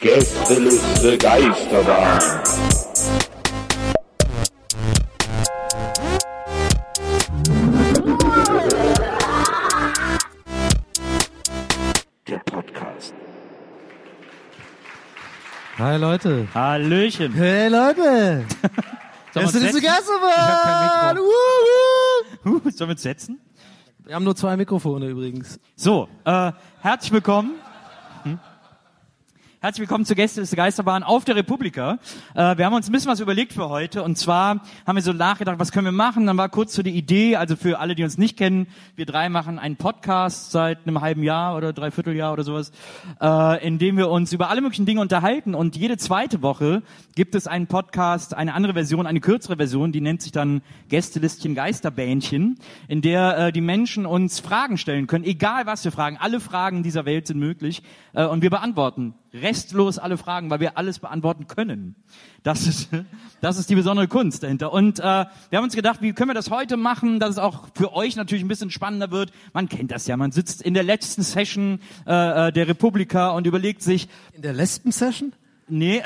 Gästeliste Geisterbahn. Der Podcast. Hi Leute. Hallöchen. Hey Leute. Sollen wir Gäste uns zu setzen? Geisterbahn. Sollen wir uns setzen? Wir haben nur zwei Mikrofone übrigens. So, äh, herzlich willkommen. Herzlich willkommen zur Gästeliste Geisterbahn auf der Republika. Äh, wir haben uns ein bisschen was überlegt für heute und zwar haben wir so nachgedacht, was können wir machen? Dann war kurz so die Idee, also für alle, die uns nicht kennen, wir drei machen einen Podcast seit einem halben Jahr oder Dreivierteljahr oder sowas, äh, in dem wir uns über alle möglichen Dinge unterhalten und jede zweite Woche gibt es einen Podcast, eine andere Version, eine kürzere Version, die nennt sich dann Gästelistchen Geisterbähnchen, in der äh, die Menschen uns Fragen stellen können, egal was wir fragen. Alle Fragen dieser Welt sind möglich äh, und wir beantworten restlos alle Fragen, weil wir alles beantworten können. Das ist, das ist die besondere Kunst dahinter. Und äh, wir haben uns gedacht, wie können wir das heute machen, dass es auch für euch natürlich ein bisschen spannender wird. Man kennt das ja, man sitzt in der letzten Session äh, äh, der Republika und überlegt sich, In der Lesben-Session? Nee,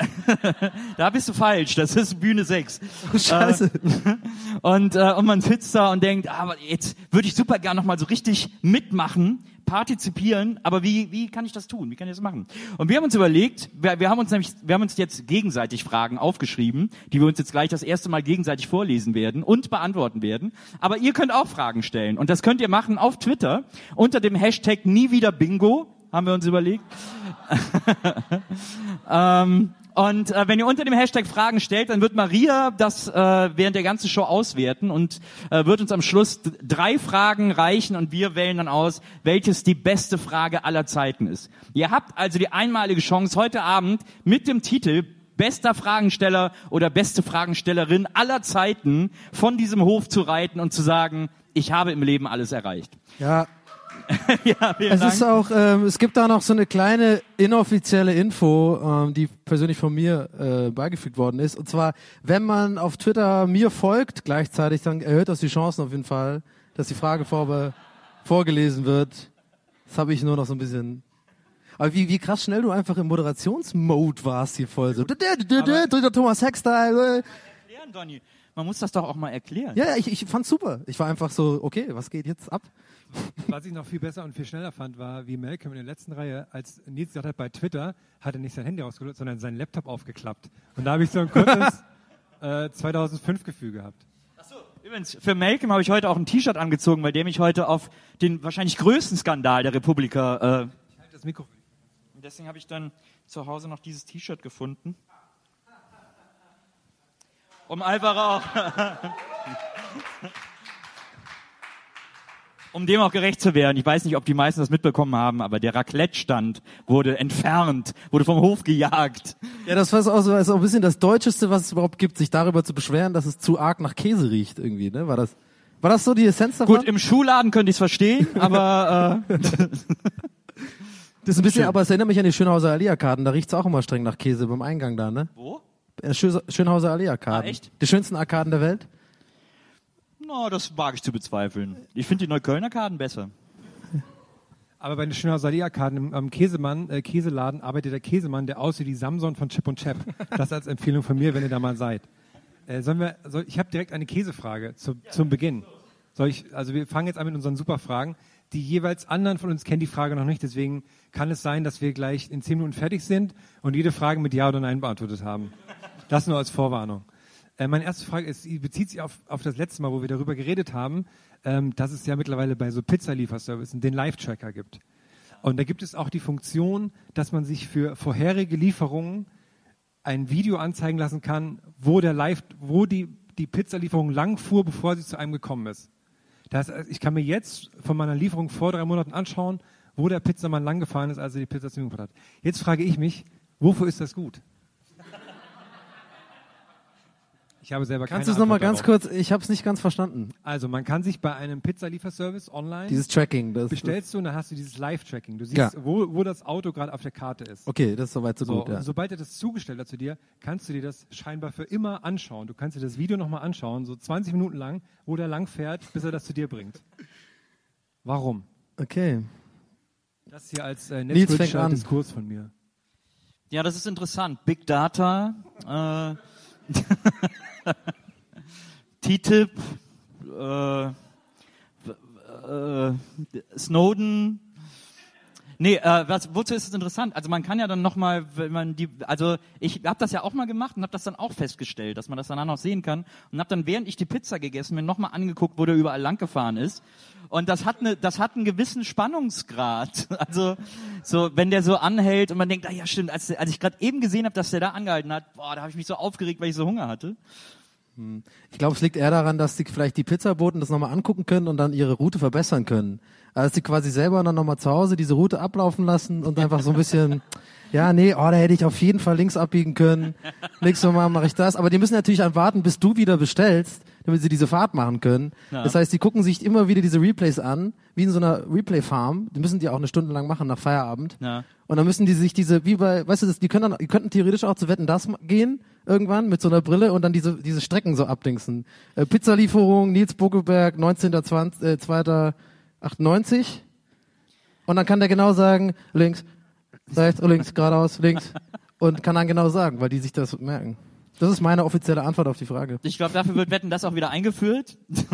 da bist du falsch. Das ist Bühne 6. Oh, Scheiße. Und, äh, und man sitzt da und denkt, ah, aber jetzt würde ich super gern nochmal so richtig mitmachen, partizipieren, aber wie, wie kann ich das tun? Wie kann ich das machen? Und wir haben uns überlegt, wir, wir haben uns nämlich, wir haben uns jetzt gegenseitig Fragen aufgeschrieben, die wir uns jetzt gleich das erste Mal gegenseitig vorlesen werden und beantworten werden. Aber ihr könnt auch Fragen stellen. Und das könnt ihr machen auf Twitter unter dem Hashtag nie wieder Bingo, haben wir uns überlegt. Ähm, und äh, wenn ihr unter dem Hashtag Fragen stellt, dann wird Maria das äh, während der ganzen Show auswerten und äh, wird uns am Schluss drei Fragen reichen und wir wählen dann aus, welches die beste Frage aller Zeiten ist. Ihr habt also die einmalige Chance, heute Abend mit dem Titel bester Fragensteller oder beste Fragenstellerin aller Zeiten von diesem Hof zu reiten und zu sagen, ich habe im Leben alles erreicht. Ja, ja, vielen es Dank. ist auch, ähm, es gibt da noch so eine kleine inoffizielle Info, ähm, die persönlich von mir äh, beigefügt worden ist. Und zwar, wenn man auf Twitter mir folgt, gleichzeitig, dann erhöht das die Chancen auf jeden Fall, dass die Frage vor, vorgelesen wird. Das habe ich nur noch so ein bisschen. Aber wie, wie krass schnell du einfach im Moderationsmode warst hier voll so. Der Thomas Heck-Style. äh. erklären, Donny. Man muss das doch auch mal erklären. Ja, ja, ich, ich fand's super. Ich war einfach so, okay, was geht jetzt ab? Was ich noch viel besser und viel schneller fand, war, wie Malcolm in der letzten Reihe, als Nils gesagt hat, bei Twitter, hat er nicht sein Handy rausgeholt, sondern seinen Laptop aufgeklappt. Und da habe ich so ein kurzes äh, 2005-Gefühl gehabt. Übrigens, für Malcolm habe ich heute auch ein T-Shirt angezogen, weil der mich heute auf den wahrscheinlich größten Skandal der Republika. Äh, Ich halte das Mikro. und deswegen habe ich dann zu Hause noch dieses T-Shirt gefunden. Um einfach auch. um dem auch gerecht zu werden. Ich weiß nicht, ob die meisten das mitbekommen haben, aber der Raclette-Stand wurde entfernt, wurde vom Hof gejagt. Ja, das war auch so, ist auch ein bisschen das Deutscheste, was es überhaupt gibt, sich darüber zu beschweren, dass es zu arg nach Käse riecht irgendwie, ne? War das, war das so die Essenz davon? Gut, im Schuhladen könnte ich es verstehen, aber äh, das ist ein bisschen, aber es erinnert mich an die Schönhauser Allee-Arkaden, da riecht's auch immer streng nach Käse beim Eingang da, ne? wo? Äh, Schö- Schönhauser Allee-Arkaden. Ah, echt? Die schönsten Arkaden der Welt? Na, das wage ich zu bezweifeln. Ich finde die Neuköllner Karten besser. Aber bei den Allee-Arkaden im- am Käsemann, äh, Käseladen arbeitet der Käsemann, der aussieht wie Samson von Chip und Chap. Das als Empfehlung von mir, wenn ihr da mal seid. Äh, sollen wir, soll, ich habe direkt eine Käsefrage zu, zum Beginn. Soll ich, also wir fangen jetzt an mit unseren Superfragen. Die jeweils anderen von uns kennen die Frage noch nicht, deswegen kann es sein, dass wir gleich in zehn Minuten fertig sind und jede Frage mit Ja oder Nein beantwortet haben. Das nur als Vorwarnung. Äh, meine erste Frage ist, bezieht sich auf, auf das letzte Mal, wo wir darüber geredet haben, ähm, dass es ja mittlerweile bei so Pizzalieferservices den Live-Tracker gibt. Und da gibt es auch die Funktion, dass man sich für vorherige Lieferungen ein Video anzeigen lassen kann, wo der Live, wo die, die Pizzalieferung lang fuhr, bevor sie zu einem gekommen ist. Das, ich kann mir jetzt von meiner Lieferung vor drei Monaten anschauen, wo der Pizzamann lang gefahren ist, als er die Pizza zu mir hat. Jetzt frage ich mich, wofür ist das gut? Ich habe selber Kannst du es nochmal ganz kurz, ich habe es nicht ganz verstanden. Also man kann sich bei einem Pizzalieferservice online Dieses Tracking, das bestellst du und dann hast du dieses Live-Tracking. Du siehst, Ja. wo, wo das Auto gerade auf der Karte ist. Okay, das ist soweit so, So, gut, ja. und sobald er das zugestellt hat zu dir, kannst du dir das scheinbar für immer anschauen. Du kannst dir das Video nochmal anschauen, so 20 Minuten lang, wo der lang fährt, bis er das zu dir bringt. Warum? Okay. Das hier als äh, netzpolitischer an. Diskurs von mir. Ja, das ist interessant. Big Data, äh, TTIP, äh, äh, Snowden. Nee, äh, was, wozu ist es interessant? Also man kann ja dann nochmal, wenn man die, also ich habe das ja auch mal gemacht und habe das dann auch festgestellt, dass man das danach noch sehen kann und habe dann, während ich die Pizza gegessen bin, nochmal angeguckt, wo der überall lang gefahren ist. Und das hat, eine, das hat einen gewissen Spannungsgrad. Also so, wenn der so anhält und man denkt, ah ja stimmt, als, als ich gerade eben gesehen habe, dass der da angehalten hat, boah, da habe ich mich so aufgeregt, weil ich so Hunger hatte. Ich glaube, es liegt eher daran, dass die vielleicht die Pizzaboten das nochmal angucken können und dann ihre Route verbessern können. Also dass die quasi selber dann nochmal zu Hause diese Route ablaufen lassen und einfach so ein bisschen, ja, nee, oh, da hätte ich auf jeden Fall links abbiegen können. Nächstes Mal mache ich das. Aber die müssen natürlich dann warten, bis du wieder bestellst, damit sie diese Fahrt machen können. Ja. Das heißt, die gucken sich immer wieder diese Replays an, wie in so einer Replay-Farm. Die müssen die auch eine Stunde lang machen nach Feierabend. Ja. Und dann müssen die sich diese, wie bei, weißt du, das, die können dann, die könnten theoretisch auch zu Wetten das gehen, irgendwann, mit so einer Brille und dann diese, diese Strecken so abdingsen. Äh, Pizzalieferung, Nils Buckelberg, 19.2. Äh, 2. 98. Und dann kann der genau sagen, links, rechts, links, geradeaus, links. Und kann dann genau sagen, weil die sich das merken. Das ist meine offizielle Antwort auf die Frage. Ich glaube, dafür wird Wetten das auch wieder eingeführt.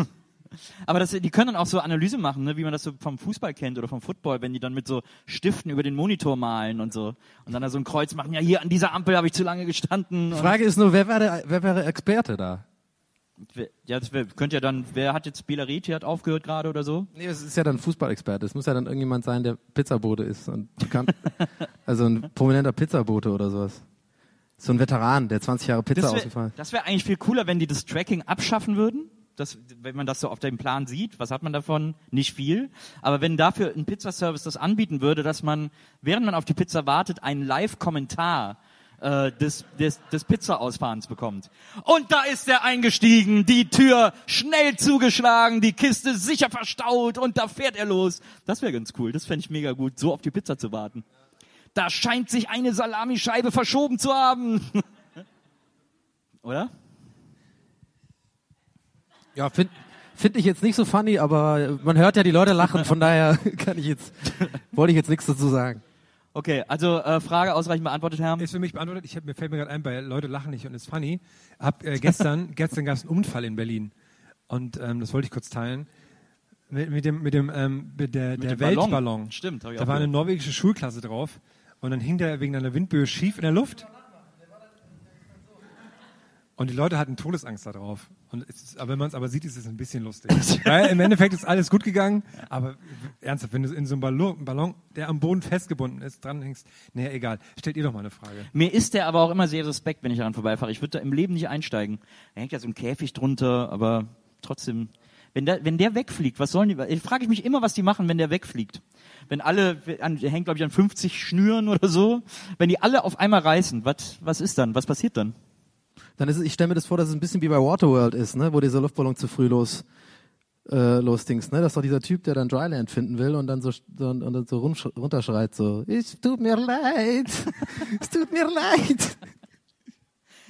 Aber das, die können dann auch so Analyse machen, ne, wie man das so vom Fußball kennt oder vom Football, wenn die dann mit so Stiften über den Monitor malen und so. Und dann da so ein Kreuz machen, ja, hier an dieser Ampel habe ich zu lange gestanden. Die Frage ist nur, wer wäre, wer wäre Experte da? Und, wer- ja, das wär, dann, wer hat jetzt Belariti hat aufgehört gerade oder so? Nee, es ist ja dann Fußballexperte. Es muss ja dann irgendjemand sein, der Pizzabote ist und bekannt. also ein prominenter Pizzabote oder sowas. So ein Veteran, der 20 Jahre Pizza Das wäre ausgefallen. wär eigentlich viel cooler, wenn die das Tracking abschaffen würden. Das, wenn man das so auf dem Plan sieht, was hat man davon? Nicht viel. Aber wenn dafür ein Pizzaservice das anbieten würde, dass man, während man auf die Pizza wartet, einen Live-Kommentar äh, des, des, des Pizza-Ausfahrens bekommt. Und da ist er eingestiegen, die Tür schnell zugeschlagen, die Kiste sicher verstaut und da fährt er los. Das wäre ganz cool. Das fände ich mega gut, so auf die Pizza zu warten. Da scheint sich eine Salamischeibe verschoben zu haben. Oder? Ja, finde find ich jetzt nicht so funny, aber man hört ja die Leute lachen, von daher kann ich jetzt, wollte ich jetzt nichts dazu sagen. Okay, also äh, Frage ausreichend beantwortet, Herr. Ist für mich beantwortet. Ich hab, mir fällt mir gerade ein, bei Leute lachen nicht und ist funny. Hab äh, gestern, gestern gab es einen Unfall in Berlin und ähm, das wollte ich kurz teilen. Mit, mit dem, mit dem, ähm, mit der, der dem Ballon. Weltballon. Stimmt, hab ich Da auch war eine gehört. norwegische Schulklasse drauf und dann hing der wegen einer Windböe schief in der Luft. Und die Leute hatten Todesangst da drauf. Und es ist, aber wenn man es aber sieht, ist es ein bisschen lustig. Weil im Endeffekt ist alles gut gegangen, aber ernsthaft, wenn du in so einem Ballon, Ballon der am Boden festgebunden ist, dranhängst, naja, egal. Stellt ihr doch mal eine Frage. Mir ist der aber auch immer sehr suspekt, wenn ich daran vorbeifahre. Ich würde da im Leben nicht einsteigen. Da hängt ja so ein Käfig drunter, aber trotzdem. Wenn der, wenn der wegfliegt, was sollen die? Ich frage mich immer, was die machen, wenn der wegfliegt. Wenn alle, an, der hängt glaube ich an 50 Schnüren oder so. Wenn die alle auf einmal reißen, was, was ist dann? Was passiert dann? Dann ist es, ich stelle mir das vor, dass es ein bisschen wie bei Waterworld ist, ne, wo dieser Luftballon zu früh los äh, losdings, ne? Das ist doch dieser Typ, der dann Dryland finden will und dann so so- und dann so runterschreit so, es tut mir leid, es tut mir leid.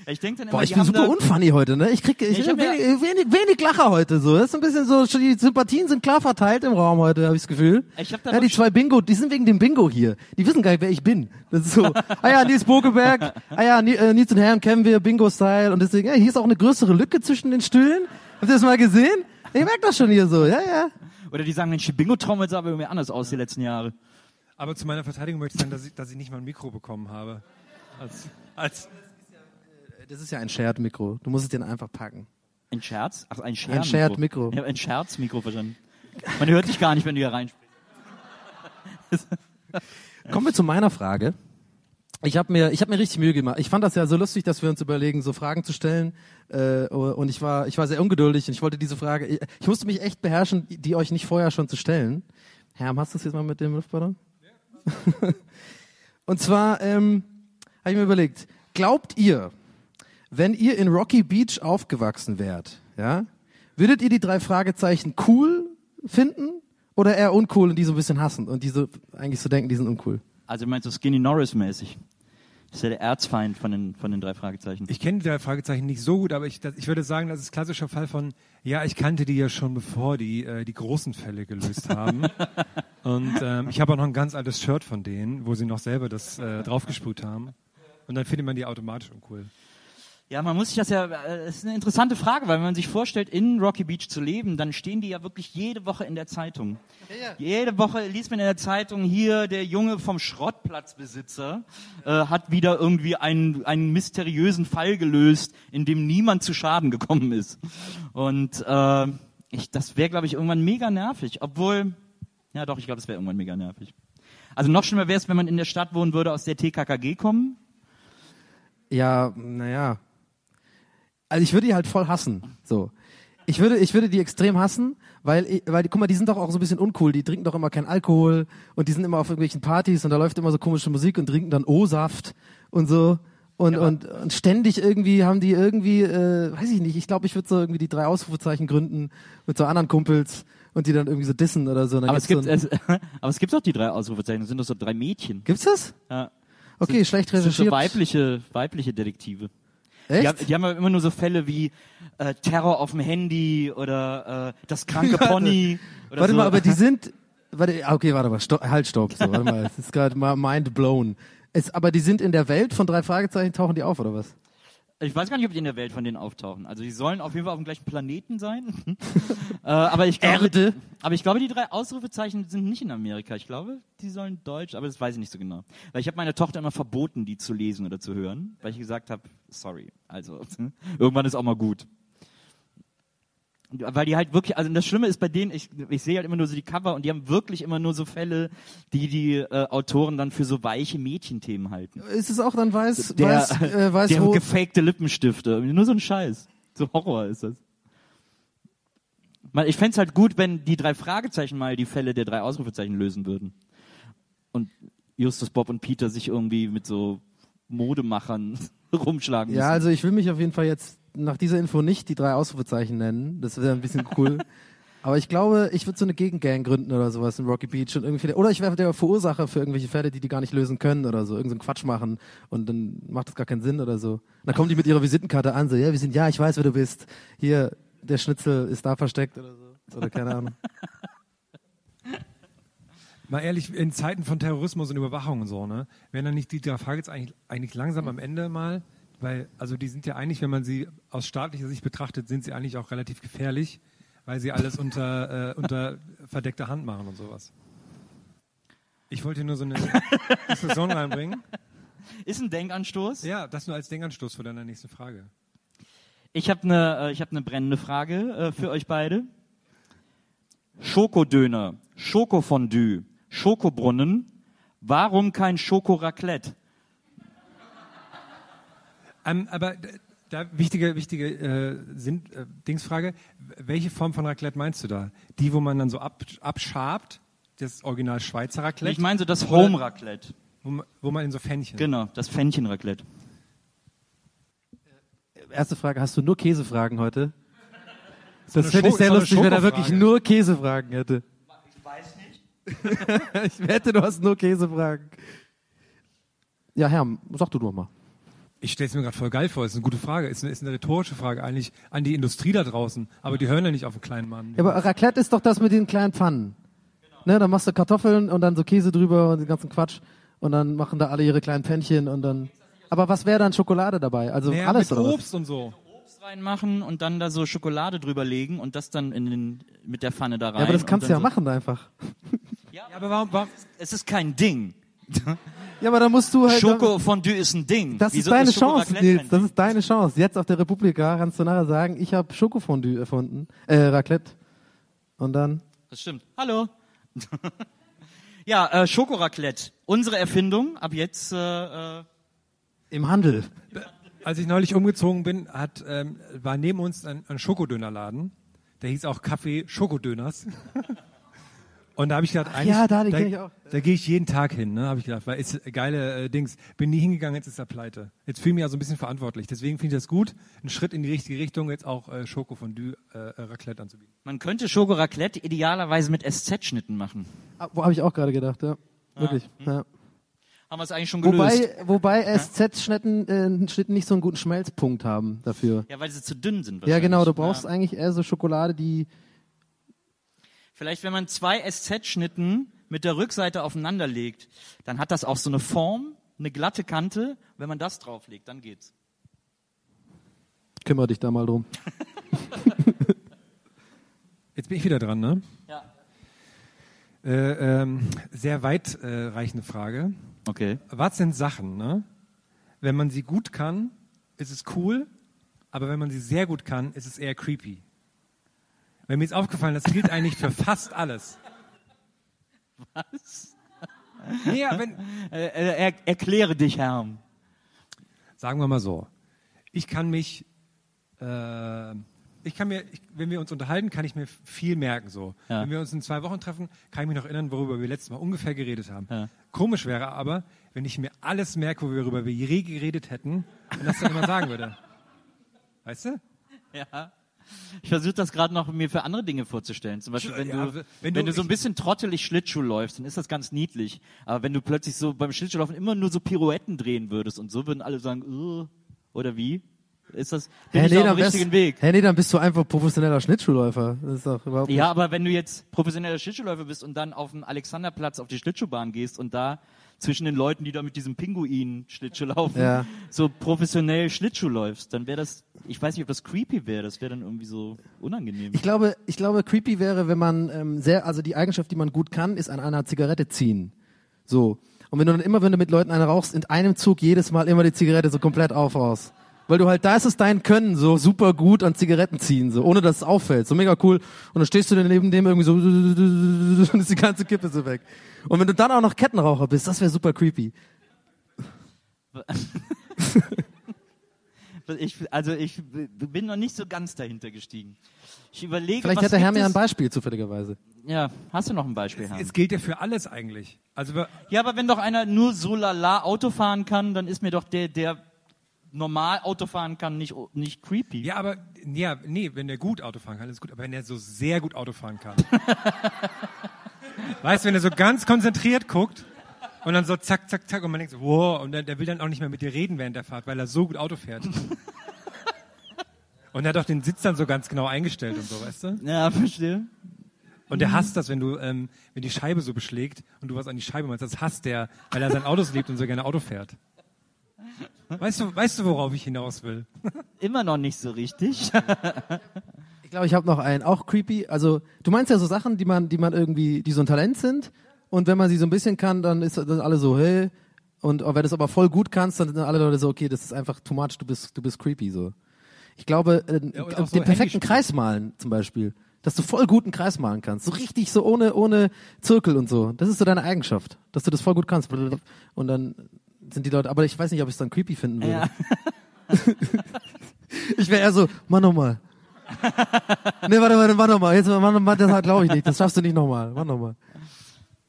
Ich denke dann immer, Boah, ich bin super unfunny heute, ne? Ich krieg ich, Ich ja- wenig, wenig, wenig Lacher heute so. Das ist ein bisschen so, die Sympathien sind klar verteilt im Raum heute, habe ich das Gefühl. Ich hab da ja, die zwei Bingo, die sind wegen dem Bingo hier. Die wissen gar nicht, wer ich bin. Das ist so, ah ja, Nils Bokeberg, ah ja, äh, Nils und Herren kennen wir, Bingo-Style. Und deswegen, ja, hier ist auch eine größere Lücke zwischen den Stühlen. Habt ihr das mal gesehen? Ich merk das schon hier so, ja, ja. oder die sagen, Mensch, die Bingo-Trommel sah aber irgendwie anders aus die letzten Jahre. Aber zu meiner Verteidigung möchte ich sagen, dass ich, dass ich nicht mal ein Mikro bekommen habe. Als, als, Das ist ja ein Shared-Mikro. Du musst es dir einfach packen. Ein Scherz? Ach, ein Scherz. Shared Mikro. Ich habe ein Scherzmikro verstanden. Man hört dich gar nicht, wenn du hier reinsprichst. Kommen wir zu meiner Frage. Ich habe mir, ich habe mir richtig Mühe gemacht. Ich fand das ja so lustig, dass wir uns überlegen, so Fragen zu stellen. Äh, und ich war, ich war sehr ungeduldig und ich wollte diese Frage, ich, ich musste mich echt beherrschen, die euch nicht vorher schon zu stellen. Herr, hast du es jetzt mal mit dem Luftballon? und zwar ähm, habe ich mir überlegt: Glaubt ihr, wenn ihr in Rocky Beach aufgewachsen wärt, ja, würdet ihr die drei Fragezeichen cool finden oder eher uncool und die so ein bisschen hassen und die so eigentlich so denken, die sind uncool? Also meinst du Skinny Norris-mäßig? Das ist ja der Erzfeind von den, von den drei Fragezeichen. ich kenne die drei Fragezeichen nicht so gut, aber ich, das, ich würde sagen, das ist ein klassischer Fall von, ja, ich kannte die ja schon bevor die äh, die großen Fälle gelöst haben. Und ähm, ich habe auch noch ein ganz altes Shirt von denen, wo sie noch selber das äh, draufgesprüht haben. Und dann findet man die automatisch uncool. Ja, man muss sich das ja, äh, es ist eine interessante Frage, weil wenn man sich vorstellt, in Rocky Beach zu leben, dann stehen die ja wirklich jede Woche in der Zeitung. Jede Woche liest man in der Zeitung, hier der Junge vom Schrottplatzbesitzer äh, hat wieder irgendwie einen, einen mysteriösen Fall gelöst, in dem niemand zu Schaden gekommen ist. Und äh, ich, das wäre, glaube ich, irgendwann mega nervig. Obwohl, ja doch, ich glaube, das wäre irgendwann mega nervig. Also noch schlimmer wäre es, wenn man in der Stadt wohnen würde, aus der TKKG kommen. Ja, naja. Also ich würde die halt voll hassen. So. Ich würde, ich würde die extrem hassen, weil, weil guck mal, die sind doch auch so ein bisschen uncool. Die trinken doch immer keinen Alkohol und die sind immer auf irgendwelchen Partys und da läuft immer so komische Musik und trinken dann O-Saft und so. Und, und, und ständig irgendwie haben die irgendwie, äh, weiß ich nicht, ich glaube, ich würde so irgendwie die drei Ausrufezeichen gründen mit so anderen Kumpels und die dann irgendwie so dissen oder so. Aber es gibt, so es, aber es gibt doch die drei Ausrufezeichen, das sind doch so drei Mädchen. Gibt's das? Ja. Okay, schlecht Das sind so recherchiert. weibliche, weibliche Detektive. Die haben, die haben ja immer nur so Fälle wie äh, Terror auf dem Handy oder äh, das kranke Pony. Oder Warte so. mal, aber die sind. Warte, ah, okay, warte mal, stopp, halt, stopp. So, warte mal, es ist gerade mal mind blown. Es, aber die sind in der Welt von drei Fragezeichen, tauchen die auf, oder was? Ich weiß gar nicht, ob die in der Welt von denen auftauchen. Also die sollen auf jeden Fall auf dem gleichen Planeten sein. äh, aber ich glaube, Erde. aber ich glaube, die drei Ausrufezeichen sind nicht in Amerika. Ich glaube, die sollen Deutsch, aber das weiß ich nicht so genau. Weil ich habe meiner Tochter immer verboten, die zu lesen oder zu hören, weil ich gesagt habe, sorry, also irgendwann ist auch mal gut. Weil die halt wirklich, also das Schlimme ist bei denen, ich, ich sehe halt immer nur so die Cover und die haben wirklich immer nur so Fälle, die die äh, Autoren dann für so weiche Mädchenthemen halten. Ist es auch dann weiß, Der, weiß, äh, weiß der gefakte Lippenstifte. Nur so ein Scheiß. So Horror ist das. Ich fänd's halt gut, wenn die drei Fragezeichen mal die Fälle der drei Ausrufezeichen lösen würden. Und Justus, Bob und Peter sich irgendwie mit so Modemachern rumschlagen müssen. Ja, also ich will mich auf jeden Fall jetzt nach dieser Info nicht die drei Ausrufezeichen nennen. Das wäre ein bisschen cool. Aber ich glaube, ich würde so eine Gegengang gründen oder sowas in Rocky Beach und irgendwie, oder ich wäre der Verursacher für irgendwelche Fälle, die die gar nicht lösen können oder so, irgendeinen Quatsch machen und dann macht das gar keinen Sinn oder so. Und dann kommen die mit ihrer Visitenkarte an, so, ja, wir sind, ja, ich weiß, wer du bist. Hier, der Schnitzel ist da versteckt oder so. Oder keine Ahnung. Mal ehrlich, in Zeiten von Terrorismus und Überwachung und so, ne, wären dann nicht die drei Fragezeichen eigentlich, eigentlich langsam am Ende mal, weil, also die sind ja eigentlich, wenn man sie aus staatlicher Sicht betrachtet, sind sie eigentlich auch relativ gefährlich, weil sie alles unter, äh, unter verdeckter Hand machen und sowas. Ich wollte nur so eine Diskussion reinbringen. Ist ein Denkanstoß. Ja, das nur als Denkanstoß für deine nächste Frage. Ich habe eine äh, ich hab ne brennende Frage äh, für euch beide. Schokodöner, Schokofondue, Schokobrunnen. Warum kein Schokoraclette? Ähm, aber da wichtige, wichtige äh, sind, äh, Dingsfrage, welche Form von Raclette meinst du da? Die, wo man dann so ab, abschabt, das Original Schweizer Raclette? Ich meine so das Home Raclette. Wo, man- wo man in so Pfännchen. Genau, das Fännchen Raclette. Erste Frage, hast du nur Käsefragen heute? So Das finde ich sehr so lustig, wenn er wirklich nur Käsefragen hätte. Ich weiß nicht. Ich wette, du hast nur Käsefragen. Ja, Herr, sag du doch mal. Ich stelle es mir gerade voll geil vor. Das ist eine gute Frage. Ist eine, ist eine rhetorische Frage eigentlich an die Industrie da draußen. Aber die hören ja nicht auf den kleinen Mann. Ja, aber Raclette ist doch das mit den kleinen Pfannen. Ne, dann machst du Kartoffeln und dann so Käse drüber und den ganzen Quatsch. Und dann machen da alle ihre kleinen Pfännchen und dann. Aber was wäre dann Schokolade dabei? Also naja, alles mit oder was? Obst und so. Obst reinmachen und dann da so Schokolade drüber legen und das dann in den, mit der Pfanne da rein. Ja, aber das kannst du ja so. machen einfach. Ja, Ja, aber warum, warum es ist kein Ding. Ja, aber dann musst du halt. Schokofondue ist ein Ding. das Wieso ist deine Schoko Chance, Raclette Nils. Das ist deine Chance. Jetzt auf der Republika kannst du nachher sagen, ich habe Schokofondue erfunden. Äh, Raclette. Und dann. Das stimmt. Hallo. ja, äh, Schokoraclette. Unsere Erfindung. Ab jetzt. Äh, äh, Im Handel. Als ich neulich umgezogen bin, hat, ähm, war neben uns ein, ein Schokodönerladen. Der hieß auch Kaffee Schokodöners. Und da habe ich gedacht, eigentlich, ja, da, da, ich auch. da gehe ich jeden Tag hin, ne? Habe ich gedacht, weil ist geile äh, Dings. Bin nie hingegangen, jetzt ist er pleite. Jetzt fühle ich mich also ein bisschen verantwortlich. Deswegen finde ich das gut, einen Schritt in die richtige Richtung, jetzt auch äh, Schokofondue äh, äh, Raclette anzubieten. man könnte Schokoraclette idealerweise mit SZ-Schnitten machen. Ah, Wo habe ich auch gerade gedacht, ja. Wirklich. Ja. Haben wir es eigentlich schon gelöst. Wobei, wobei SZ-Schnitten äh, Schnitten nicht so einen guten Schmelzpunkt haben dafür. ja, weil sie zu dünn sind. Ja, genau, du brauchst Ja. eigentlich eher so Schokolade, die. Vielleicht, wenn man zwei SZ-Schnitten mit der Rückseite aufeinander legt, dann hat das auch so eine Form, eine glatte Kante. Wenn man das drauflegt, dann geht's. Kümmer dich da mal drum. Jetzt bin ich wieder dran, ne? Ja. Äh, ähm, sehr weitreichende Frage. Okay. Was sind Sachen, ne? Wenn man sie gut kann, ist es cool, aber wenn man sie sehr gut kann, ist es eher creepy. Weil mir ist aufgefallen, das gilt eigentlich für fast alles. Was? Ja, wenn, äh, er, erkläre dich, Herr. sagen wir mal so. Ich kann mich, äh, ich kann mir, ich, wenn wir uns unterhalten, kann ich mir viel merken so. Ja. Wenn wir uns in zwei Wochen treffen, kann ich mich noch erinnern, worüber wir letztes Mal ungefähr geredet haben. Ja. Komisch wäre aber, wenn ich mir alles merke, worüber wir je geredet hätten und das dann immer sagen würde. Weißt du? Ja. Ich versuche das gerade noch mir für andere Dinge vorzustellen. Zum Beispiel, wenn, Ja, du, wenn wenn, du- du, so ein ich- bisschen trottelig Schlittschuh läufst, dann ist das ganz niedlich. Aber wenn du plötzlich so beim Schlittschuhlaufen immer nur so Pirouetten drehen würdest und so würden alle sagen, "Ugh", oder wie? Ist das, bin ich da auf dem richtigen bist, Weg? Hey, nee, dann bist du einfach professioneller Schnittschuhläufer. Das ist doch überhaupt Ja, aber wenn du jetzt professioneller Schlittschuhläufer bist und dann auf dem Alexanderplatz auf die Schlittschuhbahn gehst und da zwischen den Leuten, die da mit diesem Pinguin Schlittschuh laufen, Ja. so professionell Schlittschuh läufst, dann wäre das, ich weiß nicht, ob das creepy wäre, das wäre dann irgendwie so unangenehm. Ich glaube, ich glaube, creepy wäre, wenn man ähm, sehr, also die Eigenschaft, die man gut kann, ist an einer Zigarette ziehen. So. Und wenn du dann immer, wenn du mit Leuten eine rauchst, in einem Zug jedes Mal immer die Zigarette so komplett aufhaust. Weil du halt, da ist es dein Können, so super gut an Zigaretten ziehen, so, ohne dass es auffällt. So mega cool. Und dann stehst du dann neben dem irgendwie so, und ist die ganze Kippe so weg. Und wenn du dann auch noch Kettenraucher bist, das wäre super creepy. Ich, also ich bin noch nicht so ganz dahinter gestiegen. Ich überlege, Vielleicht hätte Herr mir ein es? Beispiel zufälligerweise. Ja, hast du noch ein Beispiel, Herr? Es gilt ja für alles eigentlich. Also wir- Ja, aber wenn doch einer nur so lala Auto fahren kann, dann ist mir doch der, der normal Auto fahren kann, nicht, nicht creepy. ja, aber ja, nee, wenn der gut Auto fahren kann, ist gut. Aber wenn er so sehr gut Auto fahren kann, weißt, du, wenn er so ganz konzentriert guckt und dann so zack, zack, zack und man denkt so, wow, und der, der will dann auch nicht mehr mit dir reden während der Fahrt, weil er so gut Auto fährt. Und er hat auch den Sitz dann so ganz genau eingestellt und so, weißt du? Ja, verstehe. Und der hasst das, wenn du, ähm, wenn die Scheibe so beschlägt und du was an die Scheibe machst. Das hasst der, weil er sein Autos liebt und so gerne Auto fährt. Weißt du, weißt du, worauf ich hinaus will? Immer noch nicht so richtig. Ich glaube, ich habe noch einen, auch creepy. Also, du meinst ja so Sachen, die man, die man irgendwie, die so ein Talent sind. Und wenn man sie so ein bisschen kann, dann ist dann alle so, hey. Und wenn du es aber voll gut kannst, dann sind alle Leute so, okay, das ist einfach too much, du bist, du bist creepy, so. Ich glaube, äh, Ja, so den perfekten. Kreis malen, zum Beispiel. Dass du voll guten Kreis malen kannst. So richtig, so ohne, ohne Zirkel und so. Das ist so deine Eigenschaft. Dass du das voll gut kannst. Und dann sind die Leute, aber ich weiß nicht, ob ich es dann creepy finden würde. Ja. Ich wäre eher so, mach nochmal. nee, warte, warte, mach nochmal. Jetzt, mach nochmal, das glaube ich nicht. Das schaffst du nicht nochmal. Mach nochmal.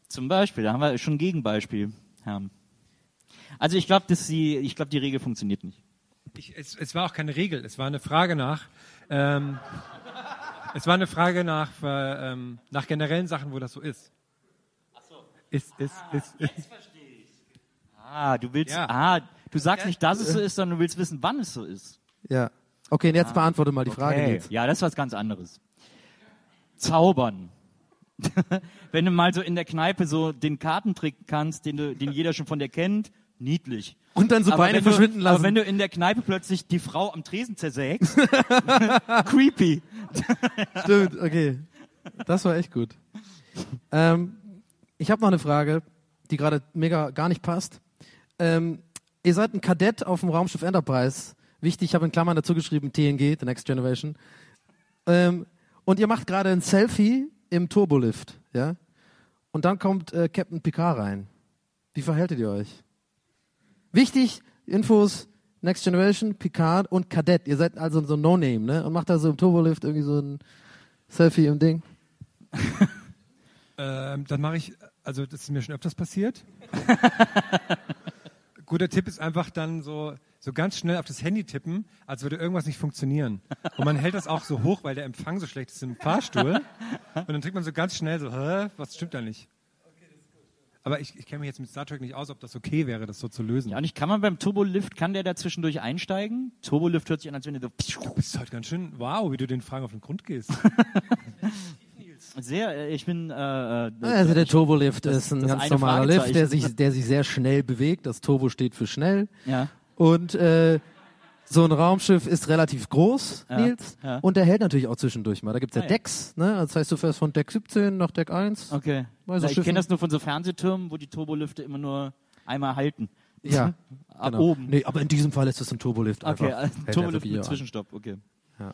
Zum Beispiel, da haben wir schon ein Gegenbeispiel, Herr. Also ich glaube, dass die, ich glaube, die Regel funktioniert nicht. Ich, es, es war auch keine Regel, es war eine Frage nach. Ähm, es war eine Frage nach, äh, ähm, nach generellen Sachen, wo das so ist. Ach so. Ist, ist, ist, ist. Ah, du willst, Ja. ah, du sagst nicht, dass es so ist, sondern du willst wissen, wann es so ist. Ja. Okay, und jetzt beantworte mal die Frage. Nils. Ja, das ist was ganz anderes. Zaubern. Wenn du mal so in der Kneipe so den Kartentrick kannst, den, du, den jeder schon von dir kennt, niedlich. Und dann so Aber Beine du- verschwinden lassen. Aber wenn du in der Kneipe plötzlich die Frau am Tresen zersägst, creepy. Stimmt, okay. Das war echt gut. Ähm, ich habe noch eine Frage, die gerade mega gar nicht passt. Ähm, ihr seid ein Kadett auf dem Raumschiff Enterprise. Wichtig, ich habe in Klammern dazu geschrieben, TNG, The Next Generation. Ähm, und ihr macht gerade ein Selfie im Turbolift, ja? Und dann kommt äh, Captain Picard rein. Wie verhältet ihr euch? Wichtig, Infos, Next Generation, Picard und Kadett. Ihr seid also so No-Name, ne? Und macht da so im Turbolift irgendwie so ein Selfie im Ding. Ähm, dann mache ich, also das ist mir schon öfters passiert. Guter Tipp ist einfach dann so, so ganz schnell auf das Handy tippen, als würde irgendwas nicht funktionieren. Und man hält das auch so hoch, weil der Empfang so schlecht ist im Fahrstuhl. Und dann trinkt man so ganz schnell so, hä, was stimmt da nicht? Aber ich, ich kenne mich jetzt mit Star Trek nicht aus, ob das okay wäre, das so zu lösen. Ja, und ich kann man beim Turbolift, kann der da zwischendurch einsteigen? Turbolift hört sich an, als wenn der so, Du bist halt ganz schön, wow, wie du den Fragen auf den Grund gehst. Sehr, äh, ich bin, äh, äh, Also der Turbolift das- ist ein das ganz normaler Lift, der sich, der sich sehr schnell bewegt. Das Turbo steht für schnell. ja. Und äh, so ein Raumschiff ist relativ groß, Ja, Nils. ja. Und der hält natürlich auch zwischendurch mal. Da gibt's ja Ah, ja. Decks. Ne? Das heißt, du fährst von Deck 17 nach Deck 1. Okay. So Na, ich kenne das nur von so Fernsehtürmen, wo die Turbolifte immer nur einmal halten. Ja, Ab genau. oben. Nee, aber in diesem Fall ist es ein Turbolift. Okay, einfach. also Hält er Turbolift mit. Zwischenstopp, okay. Ja.